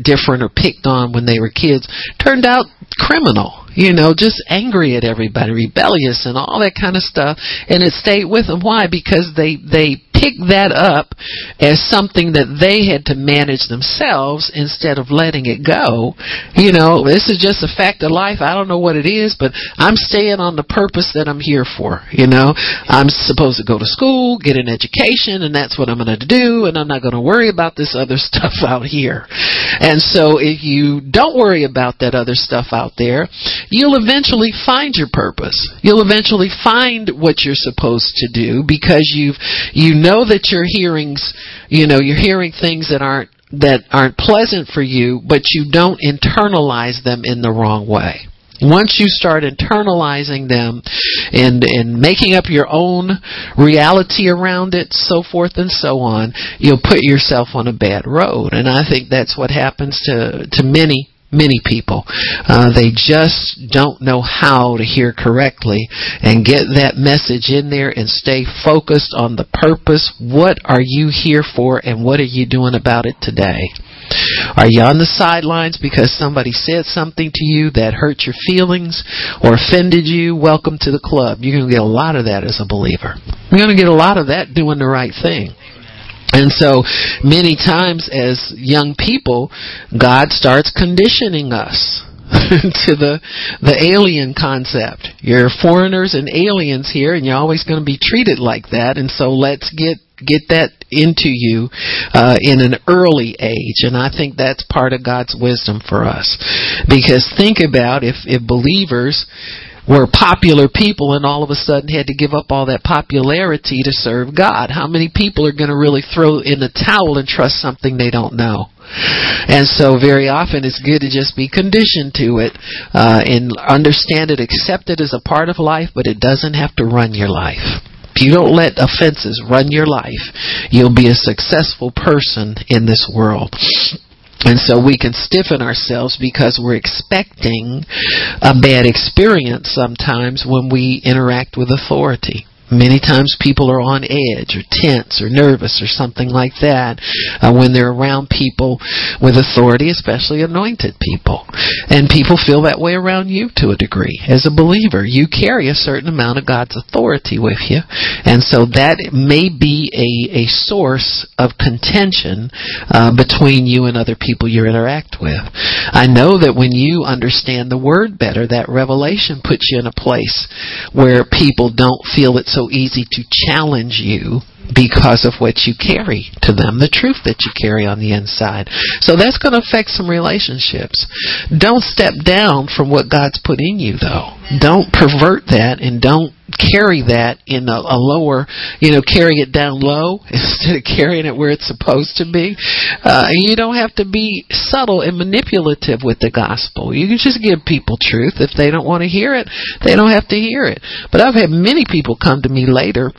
different or picked on when they were kids turned out criminal you know, just angry at everybody, rebellious and all that kind of stuff. And it stayed with them. Why? Because they, they pick that up as something that they had to manage themselves instead of letting it go. You know, this is just a fact of life. I don't know what it is, but I'm staying on the purpose that I'm here for. You know, I'm supposed to go to school, get an education, and that's what I'm going to do, and I'm not going to worry about this other <laughs> stuff out here. And so if you don't worry about that other stuff out there, you'll eventually find your purpose. You'll eventually find what you're supposed to do because you've you know that your hearings, you know, you're hearing things that aren't that aren't pleasant for you, but you don't internalize them in the wrong way. Once you start internalizing them and and making up your own reality around it, so forth and so on, you'll put yourself on a bad road. And I think that's what happens to to many many people. Uh, they just don't know how to hear correctly and get that message in there and stay focused on the purpose. What are you here for and what are you doing about it today? Are you on the sidelines because somebody said something to you that hurt your feelings or offended you? Welcome to the club. You're going to get a lot of that as a believer. You're going to get a lot of that doing the right thing. And so many times as young people, God starts conditioning us <laughs> to the the alien concept. You're foreigners and aliens here and you're always going to be treated like that and so let's get get that into you uh, in an early age and I think that's part of God's wisdom for us. Because think about if if believers were popular people and all of a sudden had to give up all that popularity to serve God. How many people are going to really throw in the towel and trust something they don't know? And so very often it's good to just be conditioned to it uh, and understand it, accept it as a part of life, but it doesn't have to run your life. If you don't let offenses run your life, you'll be a successful person in this world. And so we can stiffen ourselves because we're expecting a bad experience sometimes when we interact with authority. Many times people are on edge or tense or nervous or something like that uh, when they're around people with authority, especially anointed people. And people feel that way around you to a degree. As a believer, you carry a certain amount of God's authority with you. And so that may be a, a source of contention uh, between you and other people you interact with. I know that when you understand the Word better, that revelation puts you in a place where people don't feel it's so easy to challenge you because of what you carry to them, the truth that you carry on the inside. So that's going to affect some relationships. Don't step down from what God's put in you, though. Don't pervert that and don't carry that in a, a lower, you know, carry it down low <laughs> instead of carrying it where it's supposed to be. Uh, you don't have to be subtle and manipulative with the gospel. You can just give people truth. If they don't want to hear it, they don't have to hear it. But I've had many people come to me later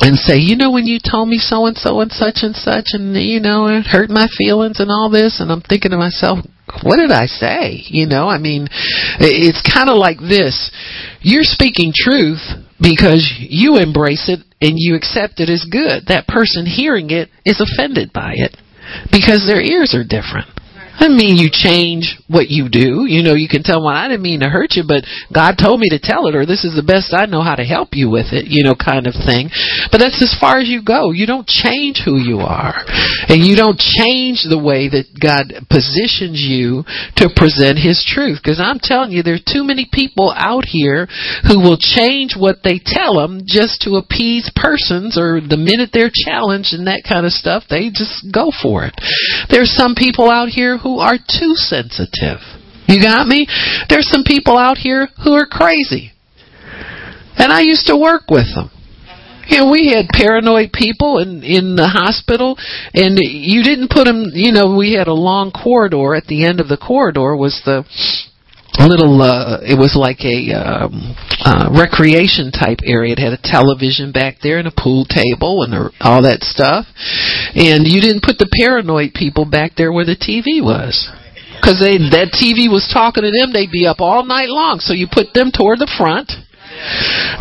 and say, you know, when you told me so and so and such and such, and you know, it hurt my feelings and all this, and I'm thinking to myself, what did I say? You know, I mean, it's kind of like this. You're speaking truth because you embrace it and you accept it as good. That person hearing it is offended by it because their ears are different. I mean you change what you do. You know, you can tell well, I didn't mean to hurt you, but God told me to tell it, or this is the best I know how to help you with it, you know, kind of thing. But that's as far as you go. You don't change who you are. And you don't change the way that God positions you to present His truth. Because I'm telling you, there are too many people out here who will change what they tell them just to appease persons, or the minute they're challenged and that kind of stuff, they just go for it. There's some people out here who who are too sensitive. You got me? There's some people out here who are crazy. And I used to work with them. You know, we had paranoid people in in the hospital, and you didn't put them. You know, we had a long corridor. At the end of the corridor was the little uh it was like a um uh recreation type area. It had a television back there and a pool table and all that stuff. And you didn't put the paranoid people back there where the TV was. Cuz they that TV was talking to them. They'd be up all night long. So you put them toward the front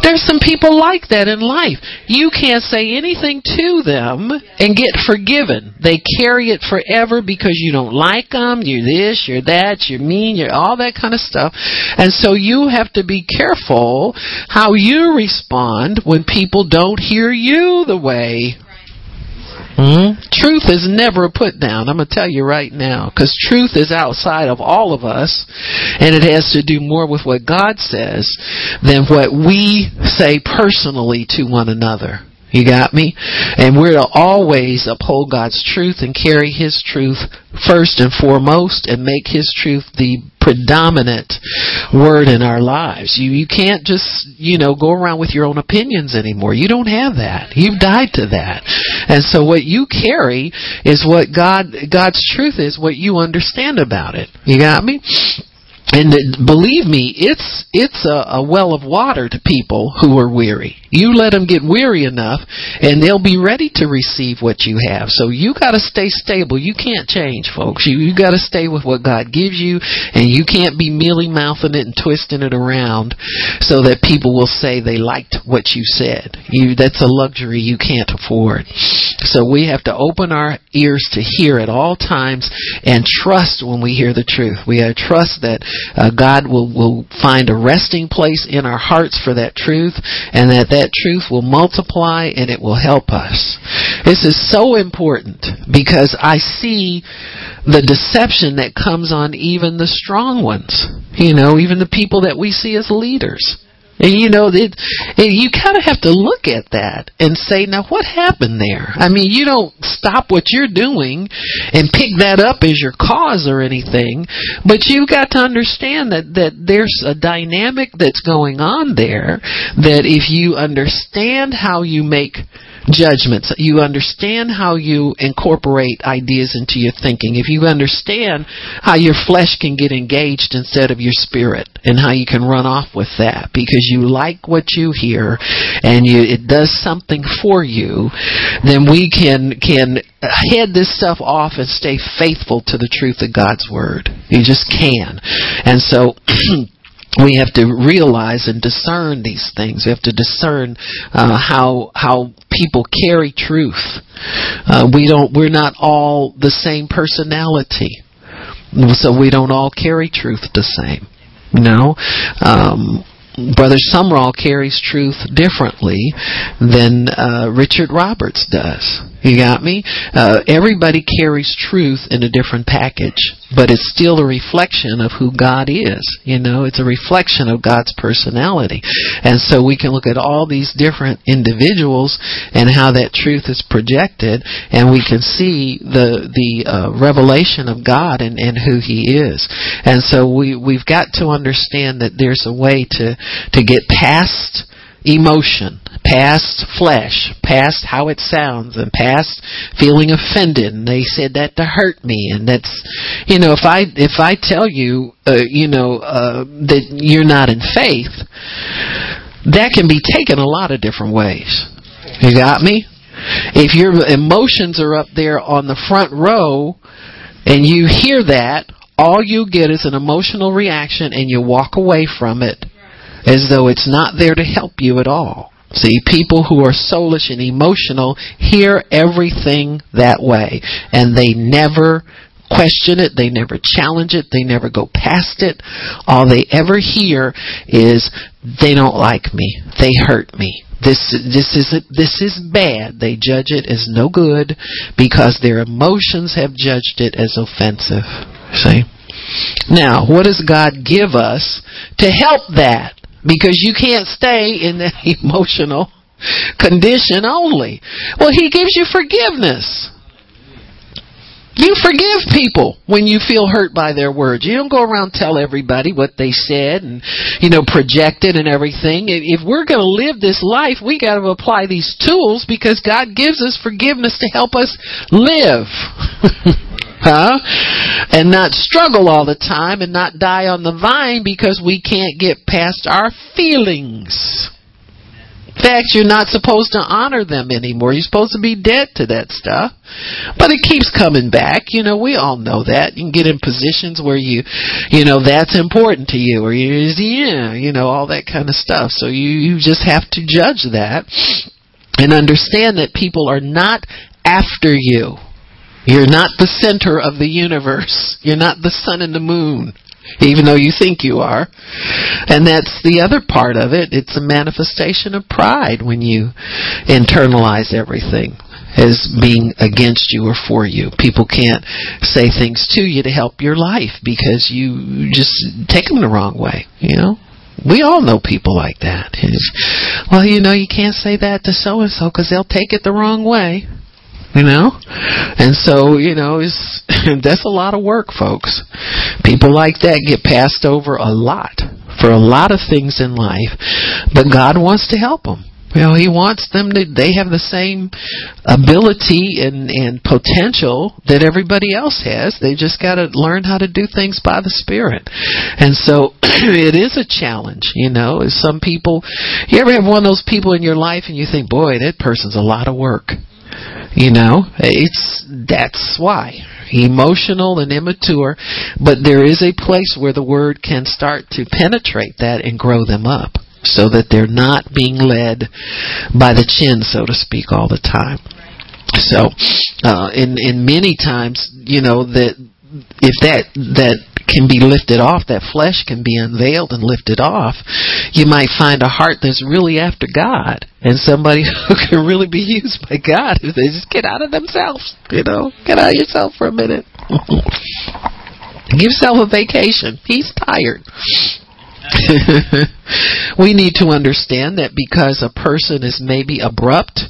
there's some people like that in life. You can't say anything to them and get forgiven. They carry it forever because you don't like them, you're this, you're that, you're mean, you're all that kind of stuff. And so you have to be careful how you respond when people don't hear you the way Mm-hmm. Truth is never a put down. I'm going to tell you right now. Because truth is outside of all of us. And it has to do more with what God says than what we say personally to one another. You got me? And we're to always uphold God's truth and carry His truth first and foremost and make His truth the predominant word in our lives. You, you can't just, you know, go around with your own opinions anymore. You don't have that. You've died to that. And so what you carry is what God, God's truth is, what you understand about it. You got me? and believe me, it's it's a, a well of water to people who are weary. You let them get weary enough, and they'll be ready to receive what you have. So you got to stay stable. You can't change, folks. You you got to stay with what God gives you, and you can't be mealy mouthing it and twisting it around so that people will say they liked what you said. You that's a luxury you can't afford. So we have to open our ears to hear at all times and trust when we hear the truth. We have to trust that uh, God will, will find a resting place in our hearts for that truth and that that truth will multiply and it will help us. This is so important because I see the deception that comes on even the strong ones. You know, even the people that we see as leaders. And you know, it, you kind of have to look at that and say, now what happened there? I mean, you don't stop what you're doing and pick that up as your cause or anything, but you've got to understand that, that there's a dynamic that's going on there that if you understand how you make judgments. You understand how you incorporate ideas into your thinking. If you understand how your flesh can get engaged instead of your spirit and how you can run off with that because you like what you hear and you, it does something for you, then we can, can head this stuff off and stay faithful to the truth of God's Word. You just can. And so, <clears throat> we have to realize and discern these things. We have to discern uh, how how people carry truth. Uh, we don't. We're not all the same personality, so we don't all carry truth the same. Know, um, Brother Sumrall carries truth differently than uh, Richard Roberts does. You got me? Uh, everybody carries truth in a different package, but it's still a reflection of who God is. You know, it's a reflection of God's personality. And so we can look at all these different individuals and how that truth is projected, and we can see the the uh, revelation of God and, and who He is. And so we we've got to understand that there's a way to to get past emotion, past flesh, past how it sounds, and past feeling offended. And they said that to hurt me, and that's, you know, if I if I tell you, uh, you know, uh, that you're not in faith, that can be taken a lot of different ways. You got me? If your emotions are up there on the front row, and you hear that, all you get is an emotional reaction, and you walk away from it as though it's not there to help you at all. See, people who are soulish and emotional hear everything that way, and they never question it, they never challenge it, they never go past it. All they ever hear is, they don't like me, they hurt me. This this is this is bad. They judge it as no good because their emotions have judged it as offensive. See? Now, what does God give us to help that? Because you can't stay in that <laughs> emotional condition only. Well, He gives you forgiveness. You forgive people when you feel hurt by their words. You don't go around tell everybody what they said and you know project it and everything. If we're going to live this life, we got to apply these tools because God gives us forgiveness to help us live. <laughs> huh? And not struggle all the time and not die on the vine because we can't get past our feelings. In fact, you're not supposed to honor them anymore. You're supposed to be dead to that stuff. But it keeps coming back. You know, we all know that. You can get in positions where you, you know, that's important to you, or you, yeah, you know, all that kind of stuff. So you, you just have to judge that and understand that people are not after you. You're not the center of the universe. You're not the sun and the moon, even though you think you are. And that's the other part of it. It's a manifestation of pride when you internalize everything as being against you or for you. People can't say things to you to help your life because you just take them the wrong way, you know? We all know people like that. Well, you know, you can't say that to so and so because they'll take it the wrong way you know and so you know it's <laughs> that's a lot of work folks people like that get passed over a lot for a lot of things in life but god wants to help them you know, he wants them to, they have the same ability and, and potential that everybody else has. They just got to learn how to do things by the Spirit. And so <clears throat> it is a challenge, you know. Some people, you ever have one of those people in your life and you think, boy, that person's a lot of work. You know, it's that's why emotional and immature, but there is a place where the word can start to penetrate that and grow them up so that they're not being led by the chin, so to speak, all the time. So, uh, in in many times, you know that if that that can be lifted off, that flesh can be unveiled and lifted off, you might find a heart that's really after God and somebody <laughs> who can really be used by God if they just get out of themselves, you know, get out of yourself for a minute. <laughs> Give yourself a vacation. He's tired. <laughs> we need to understand that because a person is maybe abrupt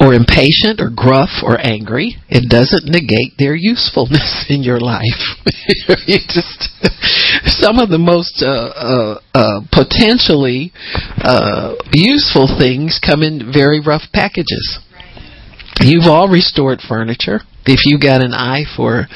or impatient or gruff or angry, it doesn't negate their usefulness <laughs> in your life. <laughs> you just some of the most uh, uh, uh, potentially uh, useful things come in very rough packages. You've all restored furniture. If you got an eye for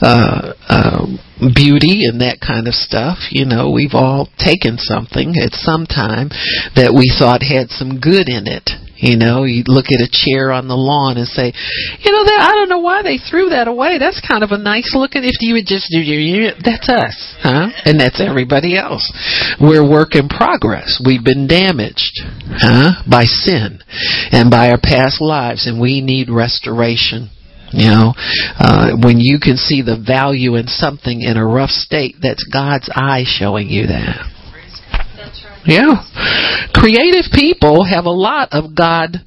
uh, uh, beauty and that kind of stuff, you know, we've all taken something at some time that we thought had some good in it, You know, you look at a chair on the lawn and say, you know, that I don't know why they threw that away. That's kind of a nice looking. If you would just do your, that's us, huh? And that's everybody else. We're work in progress. We've been damaged, huh, by sin and by our past lives, and we need restoration. You know, uh, when you can see the value in something in a rough state, that's God's eye showing you that. Yeah. Creative people have a lot of God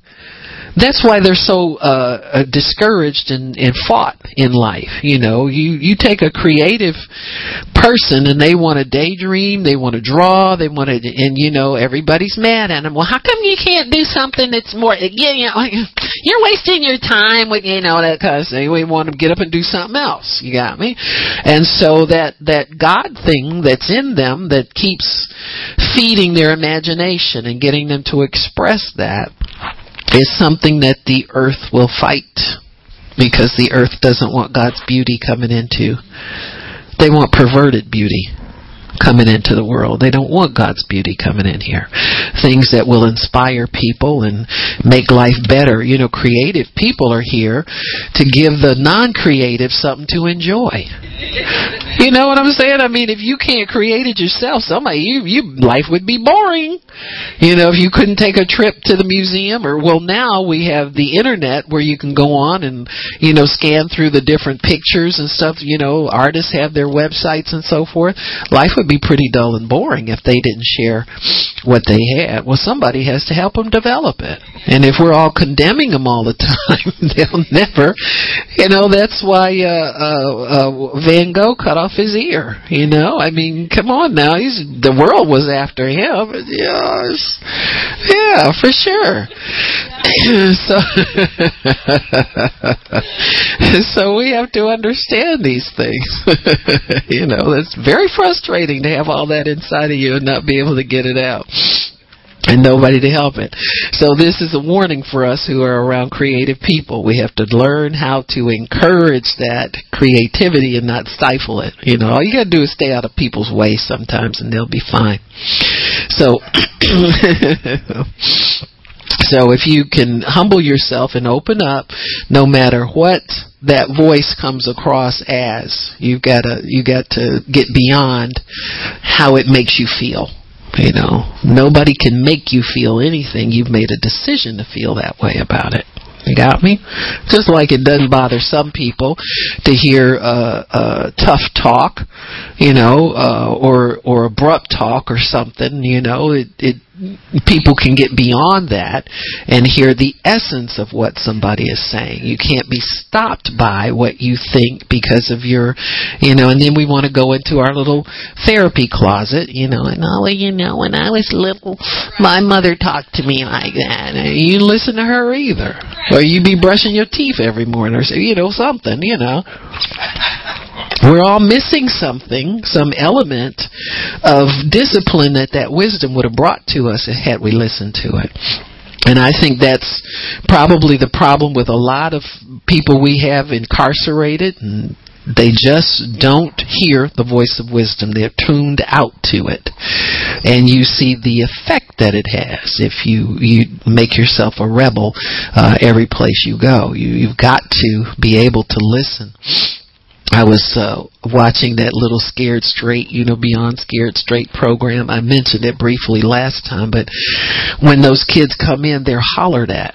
that's why they're so uh, uh, discouraged and, and fought in life. You know, you you take a creative person and they want to daydream, they want to draw, they want to, and you know everybody's mad at them. Well, how come you can't do something that's more? You know, <laughs> you're wasting your time with you know that kind of thing. We want to get up and do something else. You got me? And so that that God thing that's in them that keeps feeding their imagination and getting them to express that is something that the earth will fight because the earth doesn't want God's beauty coming into. They want perverted beauty coming into the world. They don't want God's beauty coming in here. Things that will inspire people and make life better. You know, creative people are here to give the non-creative something to enjoy. You know what I'm saying? I mean, if you can't create it yourself, somebody you you life would be boring. You know, if you couldn't take a trip to the museum or well now we have the internet where you can go on and you know scan through the different pictures and stuff, you know, artists have their websites and so forth. Life would be pretty dull and boring if they didn't share what they had. Well, somebody has to help them develop it. And if we're all condemning them all the <laughs> time, they'll never, you know, that's why uh uh, uh Van Gogh cut off his ear. You know, I mean, come on now. He's the world was after him. Yes, yeah, for sure. <laughs> so, <laughs> so we have to understand these things. <laughs> you know, it's very frustrating to have all that inside of you and not be able to get it out and nobody to help it. So this is a warning for us who are around creative people. We have to learn how to encourage that creativity and not stifle it. You know, all you got to do is stay out of people's way sometimes and they'll be fine. So <coughs> So if you can humble yourself and open up no matter what that voice comes across as, you've got to you got to get beyond how it makes you feel you know, nobody can make you feel anything. You've made a decision to feel that way about it. You got me? Just like it doesn't bother some people to hear uh, uh, tough talk, you know, uh, or or abrupt talk or something. You know, it, it people can get beyond that and hear the essence of what somebody is saying. You can't be stopped by what you think because of your, you know, and then we want to go into our little therapy closet, you know, and oh, you know, when I was little, my mother talked to me like that. You listen to her either. Or you be brushing your teeth every morning or, you know, something, you know. We're all missing something, some element of discipline that that wisdom would have brought to us had we listened to it. And I think that's probably the problem with a lot of people we have incarcerated and they just don't hear the voice of wisdom. They're tuned out to it. And you see the effect that it has if you, you make yourself a rebel uh, every place you go. You, you've got to be able to listen I was uh, watching that little Scared Straight, you know, Beyond Scared Straight program. I mentioned it briefly last time, but when those kids come in, they're hollered at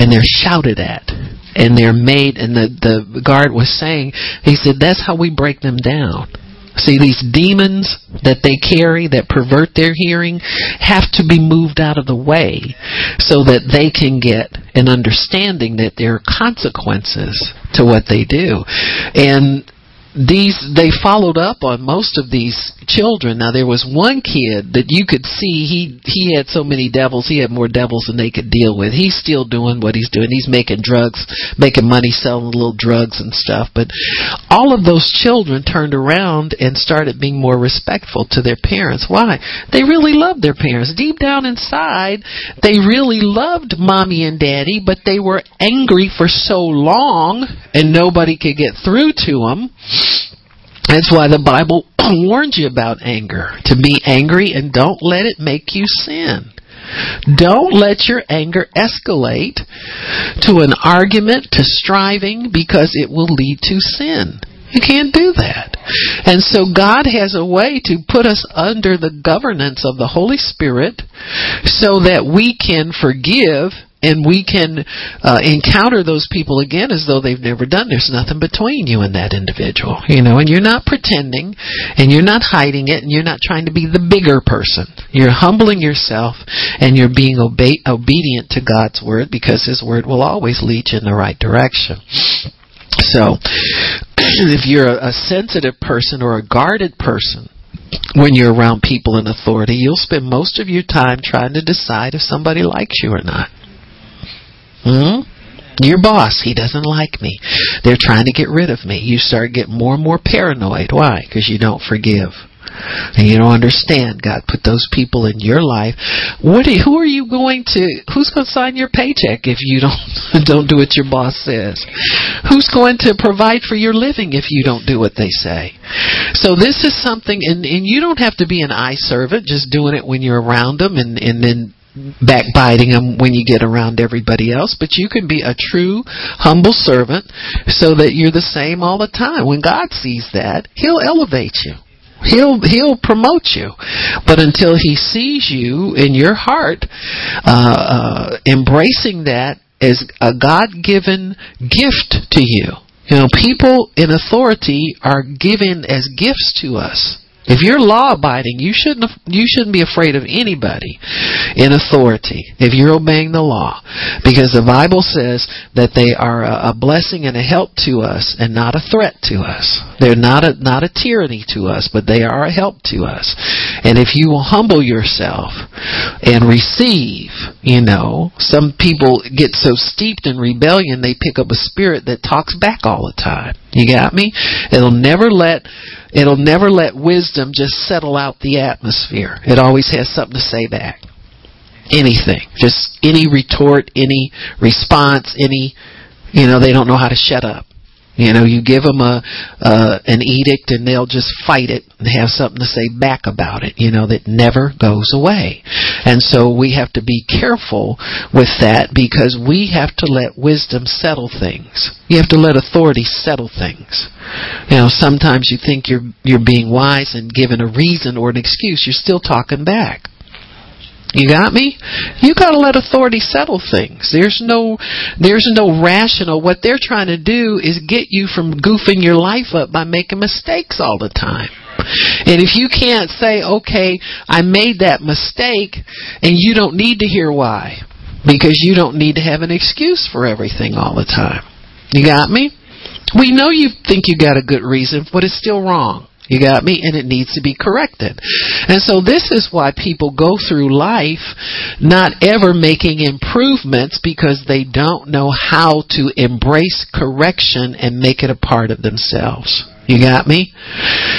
and they're shouted at and they're made and the the guard was saying he said that's how we break them down See, these demons that they carry that pervert their hearing have to be moved out of the way so that they can get an understanding that there are consequences to what they do. And these they followed up on most of these children. Now there was one kid that you could see he he had so many devils. He had more devils than they could deal with. He's still doing what he's doing. He's making drugs, making money selling little drugs and stuff. But all of those children turned around and started being more respectful to their parents. Why? They really loved their parents. Deep down inside, they really loved mommy and daddy, but they were angry for so long and nobody could get through to them that's why the Bible <clears throat> warns you about anger. To be angry and don't let it make you sin. Don't let your anger escalate to an argument, to striving, because it will lead to sin. You can't do that. And so God has a way to put us under the governance of the Holy Spirit so that we can forgive and we can uh, encounter those people again as though they've never done. There's nothing between you and that individual, you know, and you're not pretending, and you're not hiding it, and you're not trying to be the bigger person. You're humbling yourself, and you're being obe- obedient to God's word because His word will always lead you in the right direction. So, <clears throat> if you're a, a sensitive person or a guarded person, when you're around people in authority, you'll spend most of your time trying to decide if somebody likes you or not. Hmm? Your boss, he doesn't like me. They're trying to get rid of me. You start getting more and more paranoid. Why? Because you don't forgive. And you don't understand God put those people in your life. What? Are, who are you going to? Who's going to sign your paycheck if you don't <laughs> don't do what your boss says? Who's going to provide for your living if you don't do what they say? So this is something, and and you don't have to be an eye servant, just doing it when you're around them, and and then backbiting them when you get around everybody else, but you can be a true humble servant so that you're the same all the time. When God sees that, He'll elevate you. He'll he'll promote you, but until he sees you in your heart, uh, uh, embracing that as a God given gift to you. You know, people in authority are given as gifts to us. If you're law abiding, you shouldn't you shouldn't be afraid of anybody in authority if you're obeying the law, because the Bible says that they are a, a blessing and a help to us and not a threat to us. They're not a not a tyranny to us, but they are a help to us. And if you will humble yourself and receive, you know, some people get so steeped in rebellion they pick up a spirit that talks back all the time. You got me? It'll never let It'll never let wisdom just settle out the atmosphere. It always has something to say back. Anything. Just any retort, any response, any, you know, they don't know how to shut up. You know, you give them a uh, an edict and they'll just fight it and have something to say back about it. You know, that never goes away. And so we have to be careful with that because we have to let wisdom settle things. You have to let authority settle things. You know, sometimes you think you're you're being wise and given a reason or an excuse, you're still talking back. You got me? You got to let authority settle things. There's no there's no rational what they're trying to do is get you from goofing your life up by making mistakes all the time. And if you can't say, "Okay, I made that mistake," and you don't need to hear why because you don't need to have an excuse for everything all the time. You got me? We know you think you got a good reason, but it's still wrong. You got me? And it needs to be corrected. And so this is why people go through life not ever making improvements because they don't know how to embrace correction and make it a part of themselves. You got me?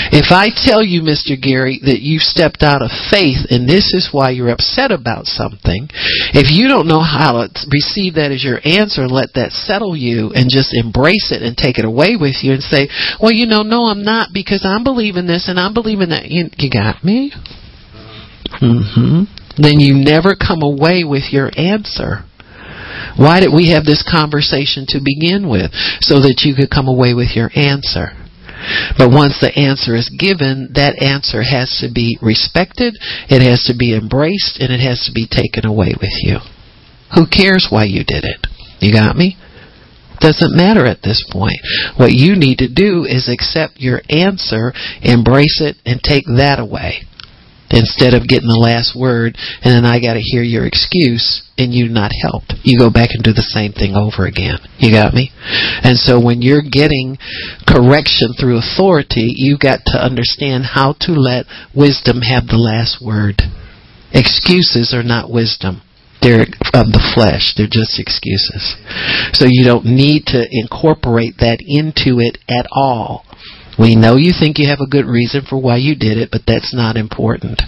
If I tell you, Mr. Gary, that you've stepped out of faith and this is why you're upset about something, if you don't know how to receive that as your answer and let that settle you and just embrace it and take it away with you and say, well, you know, no, I'm not because I'm believing this and I'm believing that. You, you got me? Mm-hmm. Then you never come away with your answer. Why did we have this conversation to begin with? So that you could come away with your answer. But once the answer is given, that answer has to be respected, it has to be embraced, and it has to be taken away with you. Who cares why you did it? You got me? Doesn't matter at this point. What you need to do is accept your answer, embrace it, and take that away instead of getting the last word and then I got to hear your excuse and you not helped. You go back and do the same thing over again. You got me? And so when you're getting correction through authority, you got to understand how to let wisdom have the last word. Excuses are not wisdom. They're of the flesh. They're just excuses. So you don't need to incorporate that into it at all. We know you think you have a good reason for why you did it, but that's not important.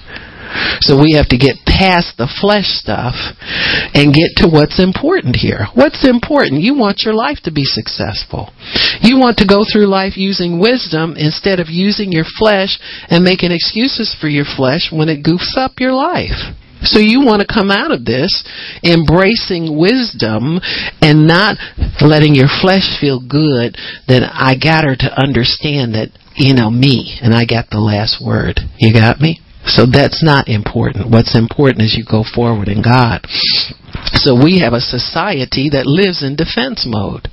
So we have to get past the flesh stuff and get to what's important here. What's important? You want your life to be successful. You want to go through life using wisdom instead of using your flesh and making excuses for your flesh when it goofs up your life. So you want to come out of this embracing wisdom and not letting your flesh feel good that I got her to understand that, you know, me and I got the last word. You got me? So that's not important. What's important is you go forward in God. So we have a society that lives in defense mode.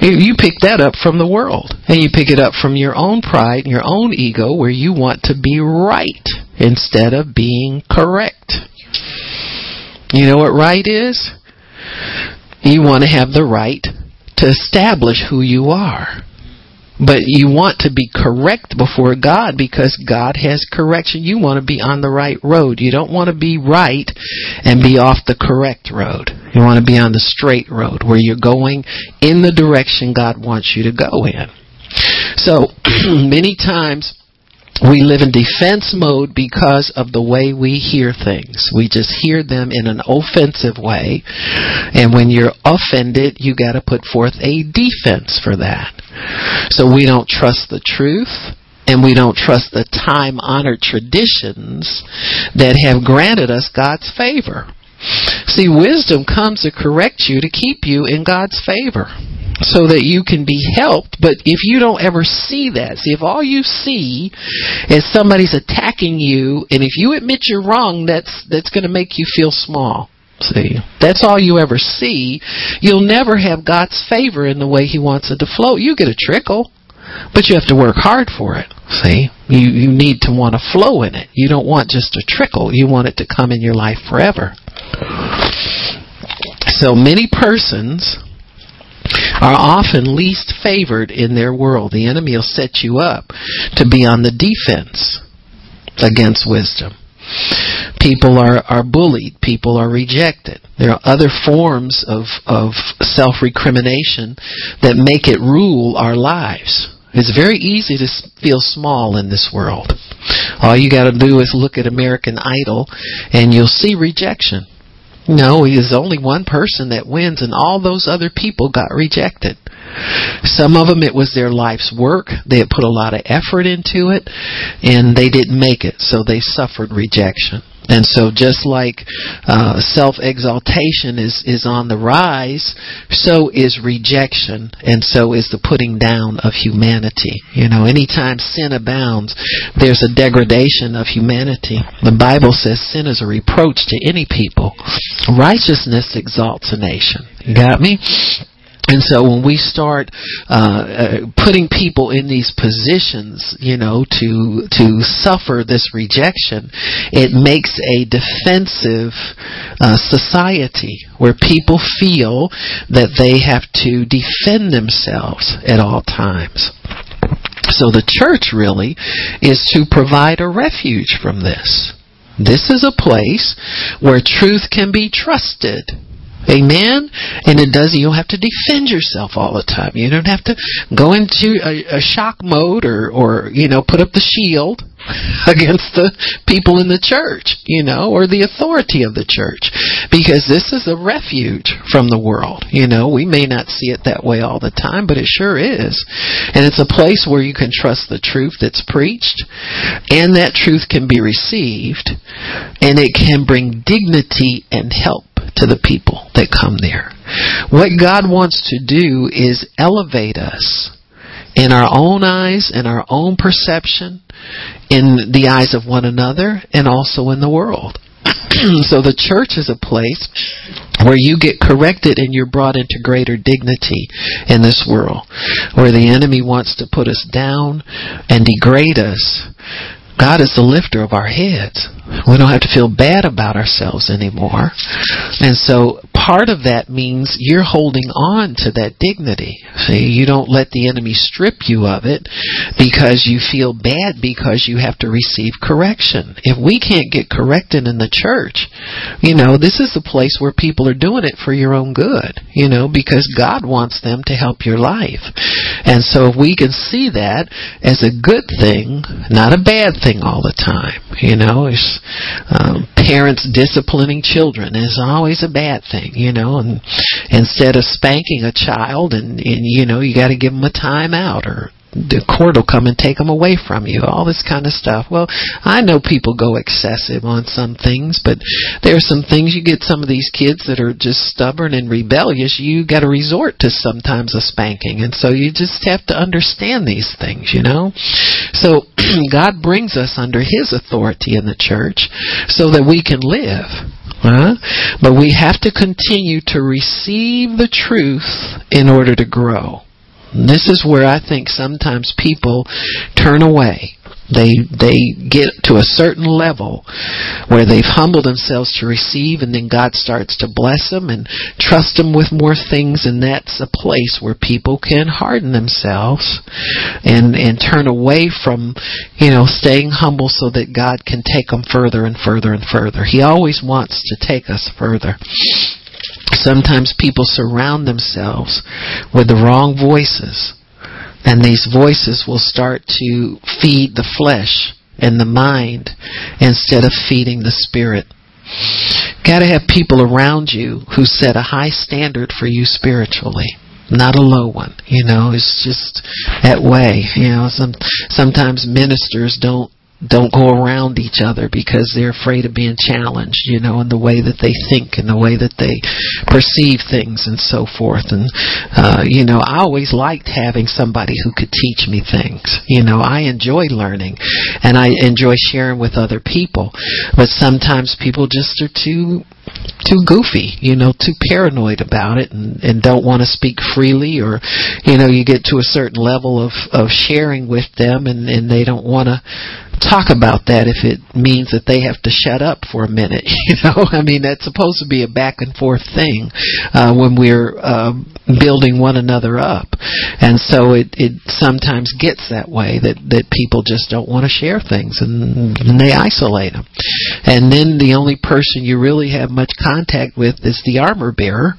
You pick that up from the world. And you pick it up from your own pride and your own ego where you want to be right instead of being correct. You know what right is? You want to have the right to establish who you are. But you want to be correct before God because God has correction. You want to be on the right road. You don't want to be right and be off the correct road. You want to be on the straight road where you're going in the direction God wants you to go in. So, <clears throat> many times we live in defense mode because of the way we hear things. We just hear them in an offensive way. And when you're offended, you got to put forth a defense for that. So we don't trust the truth and we don't trust the time honored traditions that have granted us God's favor. See, wisdom comes to correct you to keep you in God's favor so that you can be helped. But if you don't ever see that, see, if all you see is somebody's attacking you, and if you admit you're wrong, that's that's going to make you feel small. See, that's all you ever see. You'll never have God's favor in the way He wants it to flow. You get a trickle, but you have to work hard for it. See, you you need to want to flow in it. You don't want just a trickle. You want it to come in your life forever. So many persons are often least favored in their world. The enemy will set you up to be on the defense against wisdom. People are, are bullied. People are rejected. There are other forms of, of self recrimination that make it rule our lives. It's very easy to feel small in this world. All you got to do is look at American Idol and you'll see rejection. No, there's only one person that wins, and all those other people got rejected. Some of them, it was their life's work. They had put a lot of effort into it, and they didn't make it, so they suffered rejection. And so, just like uh, self exaltation is, is on the rise, so is rejection, and so is the putting down of humanity. You know, anytime sin abounds, there's a degradation of humanity. The Bible says sin is a reproach to any people, righteousness exalts a nation. You got me? And so when we start uh, uh, putting people in these positions, you know, to to suffer this rejection, it makes a defensive uh, society where people feel that they have to defend themselves at all times. So the church really is to provide a refuge from this. This is a place where truth can be trusted Amen? And it does, you don't have to defend yourself all the time. You don't have to go into a, a shock mode or, or, you know, put up the shield <laughs> against the people in the church, you know, or the authority of the church. Because this is a refuge from the world. You know, we may not see it that way all the time, but it sure is. And it's a place where you can trust the truth that's preached, and that truth can be received, and it can bring dignity and help to the people that come there. What God wants to do is elevate us in our own eyes, in our own perception, in the eyes of one another, and also in the world. <clears throat> so the church is a place where you get corrected and you're brought into greater dignity in this world. Where the enemy wants to put us down and degrade us, God is the lifter of our heads. We don't have to feel bad about ourselves anymore. And so part of that means you're holding on to that dignity. See, you don't let the enemy strip you of it because you feel bad because you have to receive correction. If we can't get corrected in the church, you know, this is the place where people are doing it for your own good, you know, because God wants them to help your life. And so if we can see that as a good thing, not a bad thing all the time, you know, it's, um, parents disciplining children is always a bad thing you know, and instead of spanking a child and, and you know, you got to give them a time out or the court will come and take them away from you. All this kind of stuff. Well, I know people go excessive on some things, but there are some things you get some of these kids that are just stubborn and rebellious. You got to resort to sometimes a spanking, and so you just have to understand these things, you know. So <clears throat> God brings us under His authority in the church so that we can live. Huh? But we have to continue to receive the truth in order to grow. This is where I think sometimes people turn away. They they get to a certain level where they've humbled themselves to receive, and then God starts to bless them and trust them with more things, and that's a place where people can harden themselves and and turn away from you know staying humble so that God can take them further and further and further. He always wants to take us further sometimes people surround themselves with the wrong voices and these voices will start to feed the flesh and the mind instead of feeding the spirit. Got to have people around you who set a high standard for you spiritually not a low one. You know, it's just that way. You know, some sometimes ministers don't don't go around each other because they're afraid of being challenged, you know, in the way that they think and the way that they perceive things and so forth. And, uh, you know, I always liked having somebody who could teach me things. You know, I enjoy learning and I enjoy sharing with other people. But sometimes people just are too too goofy, you know, too paranoid about it and, and don't want to speak freely or, you know, you get to a certain level of, of sharing with them and, and they don't want to talk about that if it means that they have to shut up for a minute. <laughs> You know, I mean that's supposed to be a back and forth thing uh, when we're uh, building one another up, and so it it sometimes gets that way that that people just don't want to share things and, and they isolate them, and then the only person you really have much contact with is the armor bearer,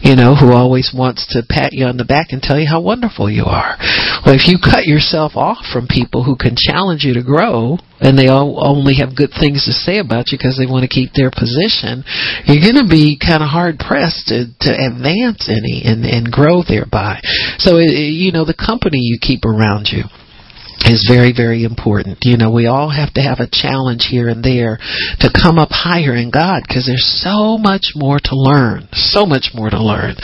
you know, who always wants to pat you on the back and tell you how wonderful you are. Well, if you cut yourself off from people who can challenge you to grow and they all only have good things to say about you because they want to keep their position, you're going to be kind of hard pressed to, to advance any and, and grow thereby. So, it, you know, the company you keep around you is very, very important. You know, we all have to have a challenge here and there to come up higher in God because there's so much more to learn. So much more to learn.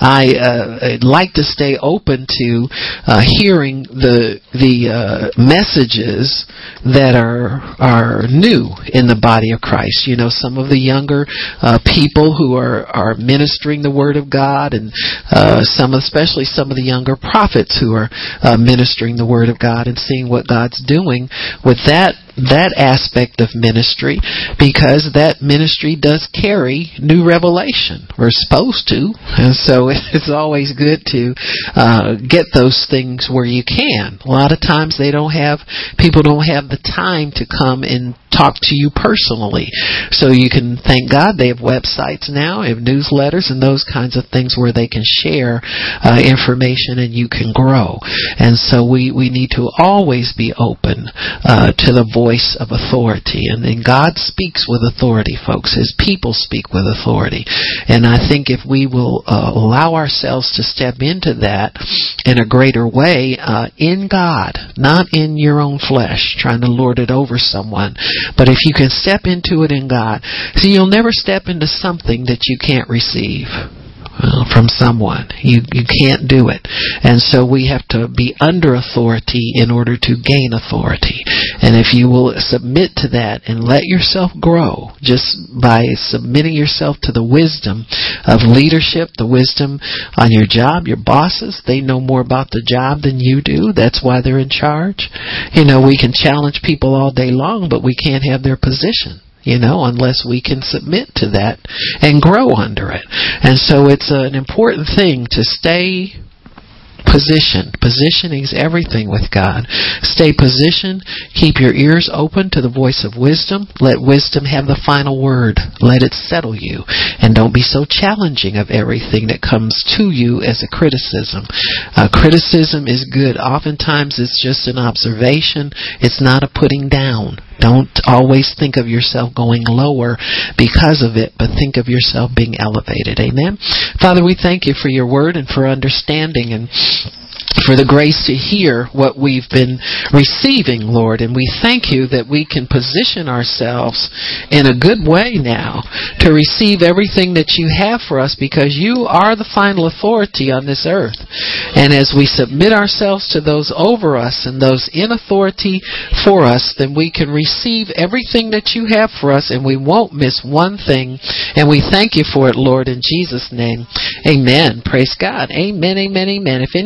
I uh, like to stay open to uh, hearing the the uh, messages that are are new in the body of Christ. You know, some of the younger uh, people who are are ministering the Word of God, and uh, some, especially some of the younger prophets who are uh, ministering the Word of God. And and seeing what God's doing with that that aspect of ministry because that ministry does carry new revelation. We're supposed to, and so <laughs> it's always good to uh, get those things where you can. A lot of times they don't have people don't have the time to come and talk to you personally, so you can thank God they have websites now, have newsletters and those kinds of things where they can share uh, information and you can grow. And so we we need to always be open uh, to the voice voice of authority. And then God speaks with authority, folks. His people speak with authority. And I think if we will uh, allow ourselves to step into that in a greater way uh, in God, not in your own flesh, trying to lord it over someone, but if you can step into it in God, see, you'll never step into something that you can't receive from someone. You you can't do it. And so we have to be under authority in order to gain authority. And if you will submit to that and let yourself grow just by submitting yourself to the wisdom of leadership, the wisdom on your job, your bosses, they know more about the job than you do. That's why they're in charge. You know, we can challenge people all day long, but we can't have their position you know, unless we can submit to that and grow under it. And so it's an important thing to stay positioned. Positioning is everything with God. Stay positioned. Keep your ears open to the voice of wisdom. Let wisdom have the final word. Let it settle you. And don't be so challenging of everything that comes to you as a criticism. Uh, criticism is good. Oftentimes it's just an observation. It's not a putting down. Don't always think of yourself going lower because of it, but think of yourself being elevated. Amen. Father, we thank you for your word and for understanding and for the grace to hear what we've been receiving, Lord. And we thank you that we can position ourselves in a good way now to receive everything that you have for us because you are the final authority on this earth. And as we submit ourselves to those over us and those in authority for us, then we can receive everything that you have for us and we won't miss one thing. And we thank you for it, Lord, in Jesus' name. Amen. Praise God. Amen, amen, amen. If